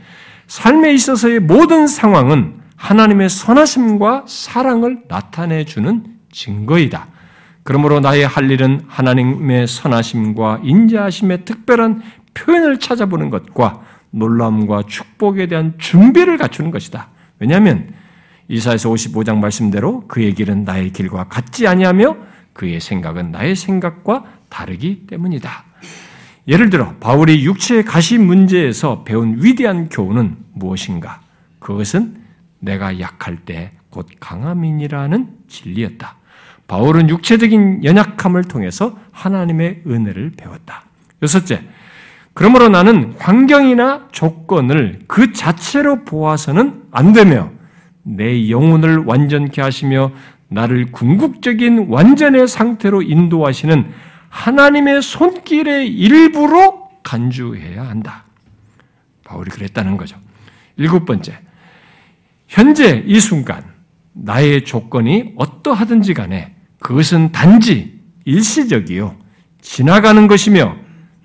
[SPEAKER 2] 삶에 있어서의 모든 상황은 하나님의 선하심과 사랑을 나타내 주는 증거이다. 그러므로 나의 할 일은 하나님의 선하심과 인자하심의 특별한 표현을 찾아보는 것과 놀람과 축복에 대한 준비를 갖추는 것이다. 왜냐하면 이사에서 55장 말씀대로 그의 길은 나의 길과 같지 아니하며 그의 생각은 나의 생각과 다르기 때문이다. 예를 들어 바울이 육체의 가시 문제에서 배운 위대한 교훈은 무엇인가? 그것은 내가 약할 때 곧 강함이니라는 진리였다. 바울은 육체적인 연약함을 통해서 하나님의 은혜를 배웠다. 여섯째, 그러므로 나는 환경이나 조건을 그 자체로 보아서는 안 되며 내 영혼을 완전케 하시며 나를 궁극적인 완전의 상태로 인도하시는 하나님의 손길의 일부로 간주해야 한다. 바울이 그랬다는 거죠. 일곱 번째, 현재 이 순간 나의 조건이 어떠하든지 간에 그것은 단지 일시적이요. 지나가는 것이며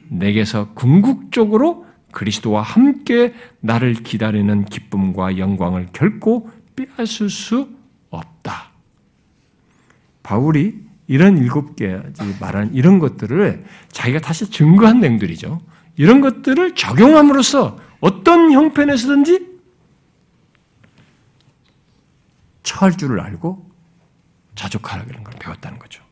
[SPEAKER 2] 내게서 궁극적으로 그리스도와 함께 나를 기다리는 기쁨과 영광을 결코 빼앗을 수 없다. 바울이 이런 일곱 개지 말한 이런 것들을 자기가 다시 증거한 내용들이죠. 이런 것들을 적용함으로써 어떤 형편에서든지 처할 줄을 알고 자족하라는 걸 배웠다는 거죠.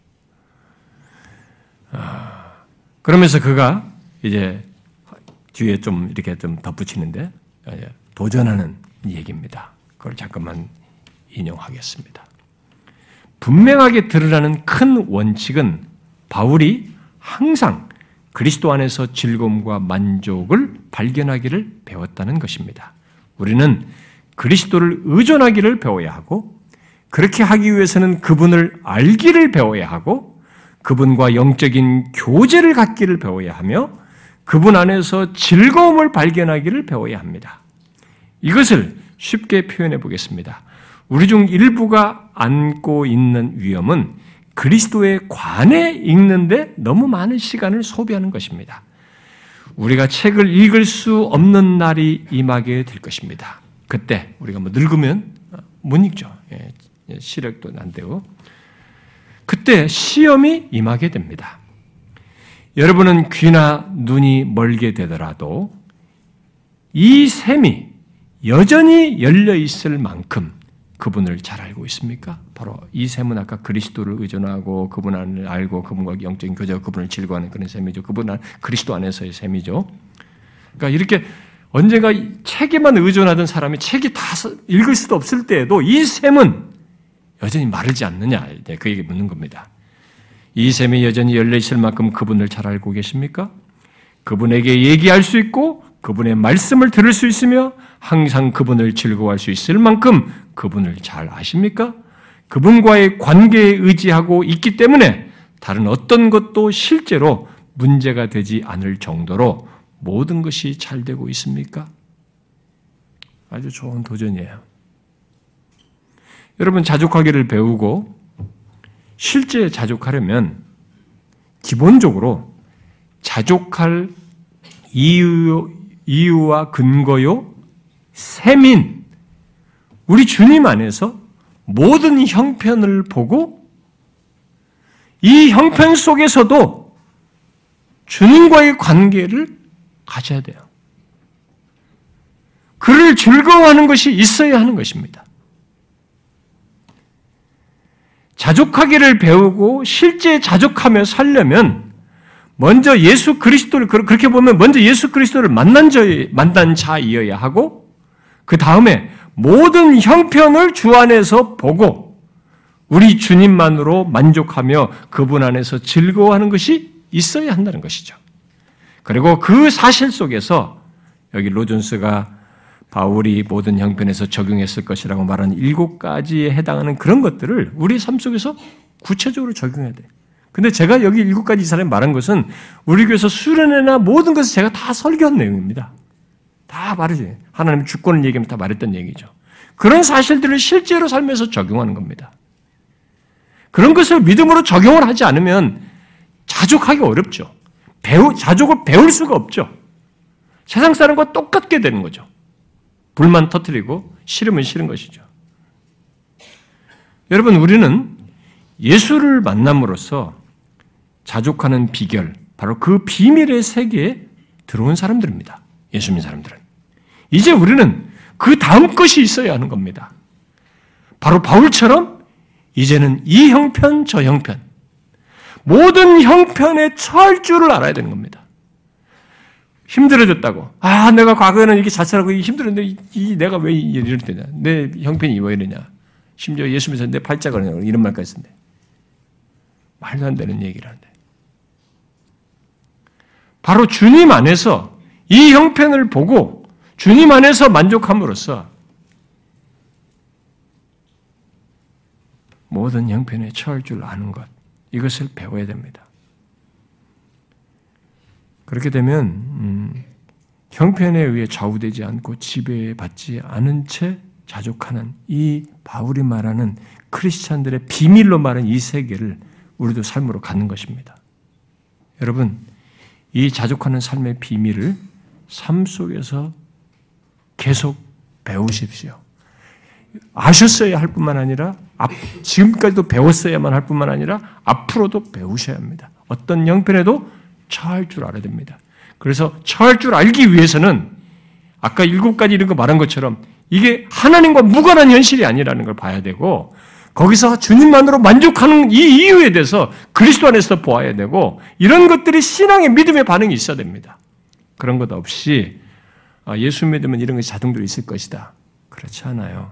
[SPEAKER 2] 아, 그러면서 그가 이제 뒤에 좀 이렇게 좀 덧붙이는데 도전하는 얘기입니다. 그걸 잠깐만 인용하겠습니다. 분명하게 드러나는 큰 원칙은 바울이 항상 그리스도 안에서 즐거움과 만족을 발견하기를 배웠다는 것입니다. 우리는 그리스도를 의존하기를 배워야 하고 그렇게 하기 위해서는 그분을 알기를 배워야 하고 그분과 영적인 교제를 갖기를 배워야 하며 그분 안에서 즐거움을 발견하기를 배워야 합니다. 이것을 쉽게 표현해 보겠습니다. 우리 중 일부가 안고 있는 위험은 그리스도의 관에 읽는데 너무 많은 시간을 소비하는 것입니다. 우리가 책을 읽을 수 없는 날이 임하게 될 것입니다. 그때 우리가 뭐 늙으면 못 읽죠. 예, 예, 시력도 난데요. 그때 시험이 임하게 됩니다. 여러분은 귀나 눈이 멀게 되더라도 이 샘이 여전히 열려 있을 만큼 그분을 잘 알고 있습니까? 바로 이 셈은 아까 그리스도를 의존하고 그분 안을 알고 그분과 영적인 교제와 그분을 즐거워하는 그런 셈이죠. 그분 안 그리스도 안에서의 셈이죠. 그러니까 이렇게 언젠가 책에만 의존하던 사람이 책이 다 읽을 수도 없을 때에도 이 셈은 여전히 마르지 않느냐? 그 얘기 묻는 겁니다. 이 셈이 여전히 열려 있을 만큼 그분을 잘 알고 계십니까? 그분에게 얘기할 수 있고 그분의 말씀을 들을 수 있으며 항상 그분을 즐거워할 수 있을 만큼 그분을 잘 아십니까? 그분과의 관계에 의지하고 있기 때문에 다른 어떤 것도 실제로 문제가 되지 않을 정도로 모든 것이 잘 되고 있습니까? 아주 좋은 도전이에요. 여러분, 자족하기를 배우고 실제 자족하려면 기본적으로 자족할 이유, 이유와 근거요, 셈인 우리 주님 안에서 모든 형편을 보고 이 형편 속에서도 주님과의 관계를 가져야 돼요. 그를 즐거워하는 것이 있어야 하는 것입니다. 자족하기를 배우고 실제 자족하며 살려면 먼저 예수 그리스도를 그렇게 보면 먼저 예수 그리스도를 만난 자 만난 자이어야 하고 그 다음에 모든 형편을 주 안에서 보고 우리 주님만으로 만족하며 그분 안에서 즐거워하는 것이 있어야 한다는 것이죠. 그리고 그 사실 속에서 여기 로존스가 바울이 모든 형편에서 적용했을 것이라고 말하는 일곱 가지에 해당하는 그런 것들을 우리 삶 속에서 구체적으로 적용해야 돼. 근데 제가 여기 일곱 가지 이 사람이 말한 것은 우리 교회에서 수련회나 모든 것을 제가 다 설교한 내용입니다. 다 말이지. 하나님 주권을 얘기하면 다 말했던 얘기죠. 그런 사실들을 실제로 삶에서 적용하는 겁니다. 그런 것을 믿음으로 적용을 하지 않으면 자족하기 어렵죠. 배우, 자족을 배울 수가 없죠. 세상 사람과 똑같게 되는 거죠. 불만 터뜨리고 싫으면 싫은 것이죠. 여러분, 우리는 예수를 만남으로써 자족하는 비결, 바로 그 비밀의 세계에 들어온 사람들입니다. 예수 믿는 사람들은. 이제 우리는 그 다음 것이 있어야 하는 겁니다. 바로 바울처럼 이제는 이 형편, 저 형편, 모든 형편에 처할 줄을 알아야 되는 겁니다. 힘들어졌다고. 아, 내가 과거에는 이렇게 자살하고 힘들었는데 이, 내가 왜 이럴 때냐. 내 형편이 왜 이러냐. 심지어 예수 믿어서 내 팔자가 그러냐. 이런 말까지 쓴대. 말도 안 되는 얘기를 하는데. 바로 주님 안에서 이 형편을 보고 주님 안에서 만족함으로써 모든 형편에 처할 줄 아는 것. 이것을 배워야 됩니다. 그렇게 되면 음, 형편에 의해 좌우되지 않고 지배받지 않은 채 자족하는 이 바울이 말하는 크리스찬들의 비밀로 말하는 이 세계를 우리도 삶으로 갖는 것입니다. 여러분, 이 자족하는 삶의 비밀을 삶 속에서 계속 배우십시오. 아셨어야 할 뿐만 아니라 지금까지도 배웠어야만 할 뿐만 아니라 앞으로도 배우셔야 합니다. 어떤 형편에도 처할 줄 알아야 됩니다. 그래서 처할 줄 알기 위해서는 아까 일곱 가지 이런 거 말한 것처럼 이게 하나님과 무관한 현실이 아니라는 걸 봐야 되고 거기서 주님만으로 만족하는 이 이유에 대해서 그리스도 안에서 보아야 되고 이런 것들이 신앙의 믿음의 반응이 있어야 됩니다. 그런 것 없이 아, 예수 믿으면 이런 것이 자동적으로 있을 것이다. 그렇지 않아요.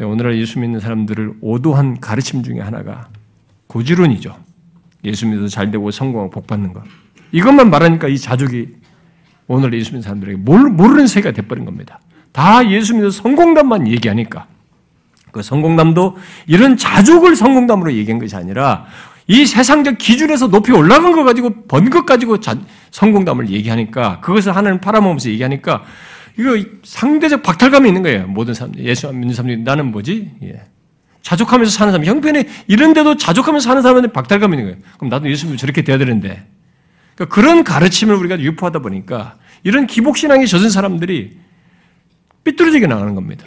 [SPEAKER 2] 오늘날 예수 믿는 사람들을 오도한 가르침 중에 하나가 고지론이죠. 예수 믿어서 잘 되고 성공하고 복 받는 것. 이것만 말하니까 이 자족이 오늘 예수 믿는 사람들에게 모르는 세계가 돼버린 겁니다. 다 예수 믿어서 성공담만 얘기하니까. 그 성공담도 이런 자족을 성공담으로 얘기한 것이 아니라 이 세상적 기준에서 높이 올라간 거 가지고 번 것 가지고 자, 성공담을 얘기하니까 그것을 하나님 팔아먹으면서 얘기하니까 이거 상대적 박탈감이 있는 거예요. 모든 사람들. 예수 믿는 사람들이 나는 뭐지? 예. 자족하면서 사는 사람. 형편에 이런데도 자족하면서 사는 사람한테 박탈감이 있는 거예요. 그럼 나도 예수 믿으면 저렇게 돼야 되는데. 그러니까 그런 가르침을 우리가 유포하다 보니까 이런 기복신앙에 젖은 사람들이 삐뚤어지게 나가는 겁니다.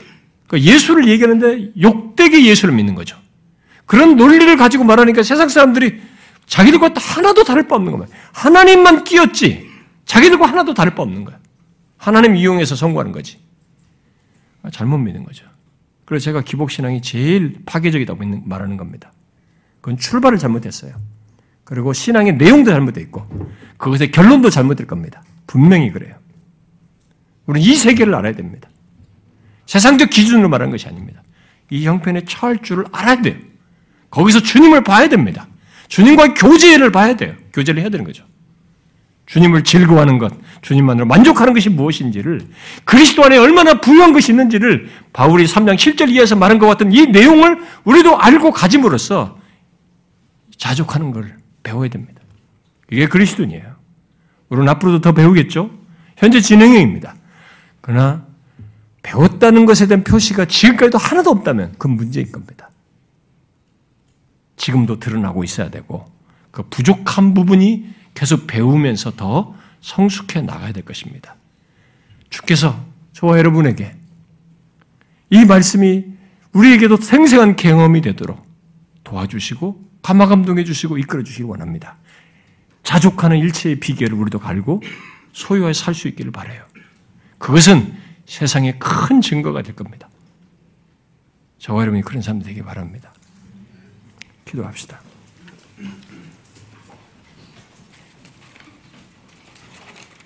[SPEAKER 2] 그러니까 예수를 얘기하는데 욕되게 예수를 믿는 거죠. 그런 논리를 가지고 말하니까 세상 사람들이 자기들과 하나도 다를 바 없는 겁니다. 하나님만 끼었지 자기들과 하나도 다를 바 없는 거야. 하나님 이용해서 성공하는 거지. 아, 잘못 믿는 거죠. 그래서 제가 기복신앙이 제일 파괴적이다고 말하는 겁니다. 그건 출발을 잘못했어요. 그리고 신앙의 내용도 잘못되어 있고 그것의 결론도 잘못될 겁니다. 분명히 그래요. 우리는 이 세계를 알아야 됩니다. 세상적 기준으로 말하는 것이 아닙니다. 이 형편에 처할 줄을 알아야 돼요. 거기서 주님을 봐야 됩니다. 주님과 교제를 봐야 돼요. 교제를 해야 되는 거죠. 주님을 즐거워하는 것, 주님만으로 만족하는 것이 무엇인지를 그리스도 안에 얼마나 부유한 것이 있는지를 바울이 3장 7절 이하에서 말한 것 같은 이 내용을 우리도 알고 가짐으로써 자족하는 걸 배워야 됩니다. 이게 그리스도인이에요. 우리는 앞으로도 더 배우겠죠? 현재 진행형입니다. 그러나 배웠다는 것에 대한 표시가 지금까지도 하나도 없다면 그건 문제인 겁니다. 지금도 드러나고 있어야 되고 그 부족한 부분이 계속 배우면서 더 성숙해 나가야 될 것입니다. 주께서 저와 여러분에게 이 말씀이 우리에게도 생생한 경험이 되도록 도와주시고 감화감동해 주시고 이끌어 주시기 원합니다. 자족하는 일체의 비결을 우리도 갈고 소유하여 살 수 있기를 바라요. 그것은 세상에 큰 증거가 될 겁니다. 저와 여러분이 그런 사람 되기 바랍니다. 기도합시다.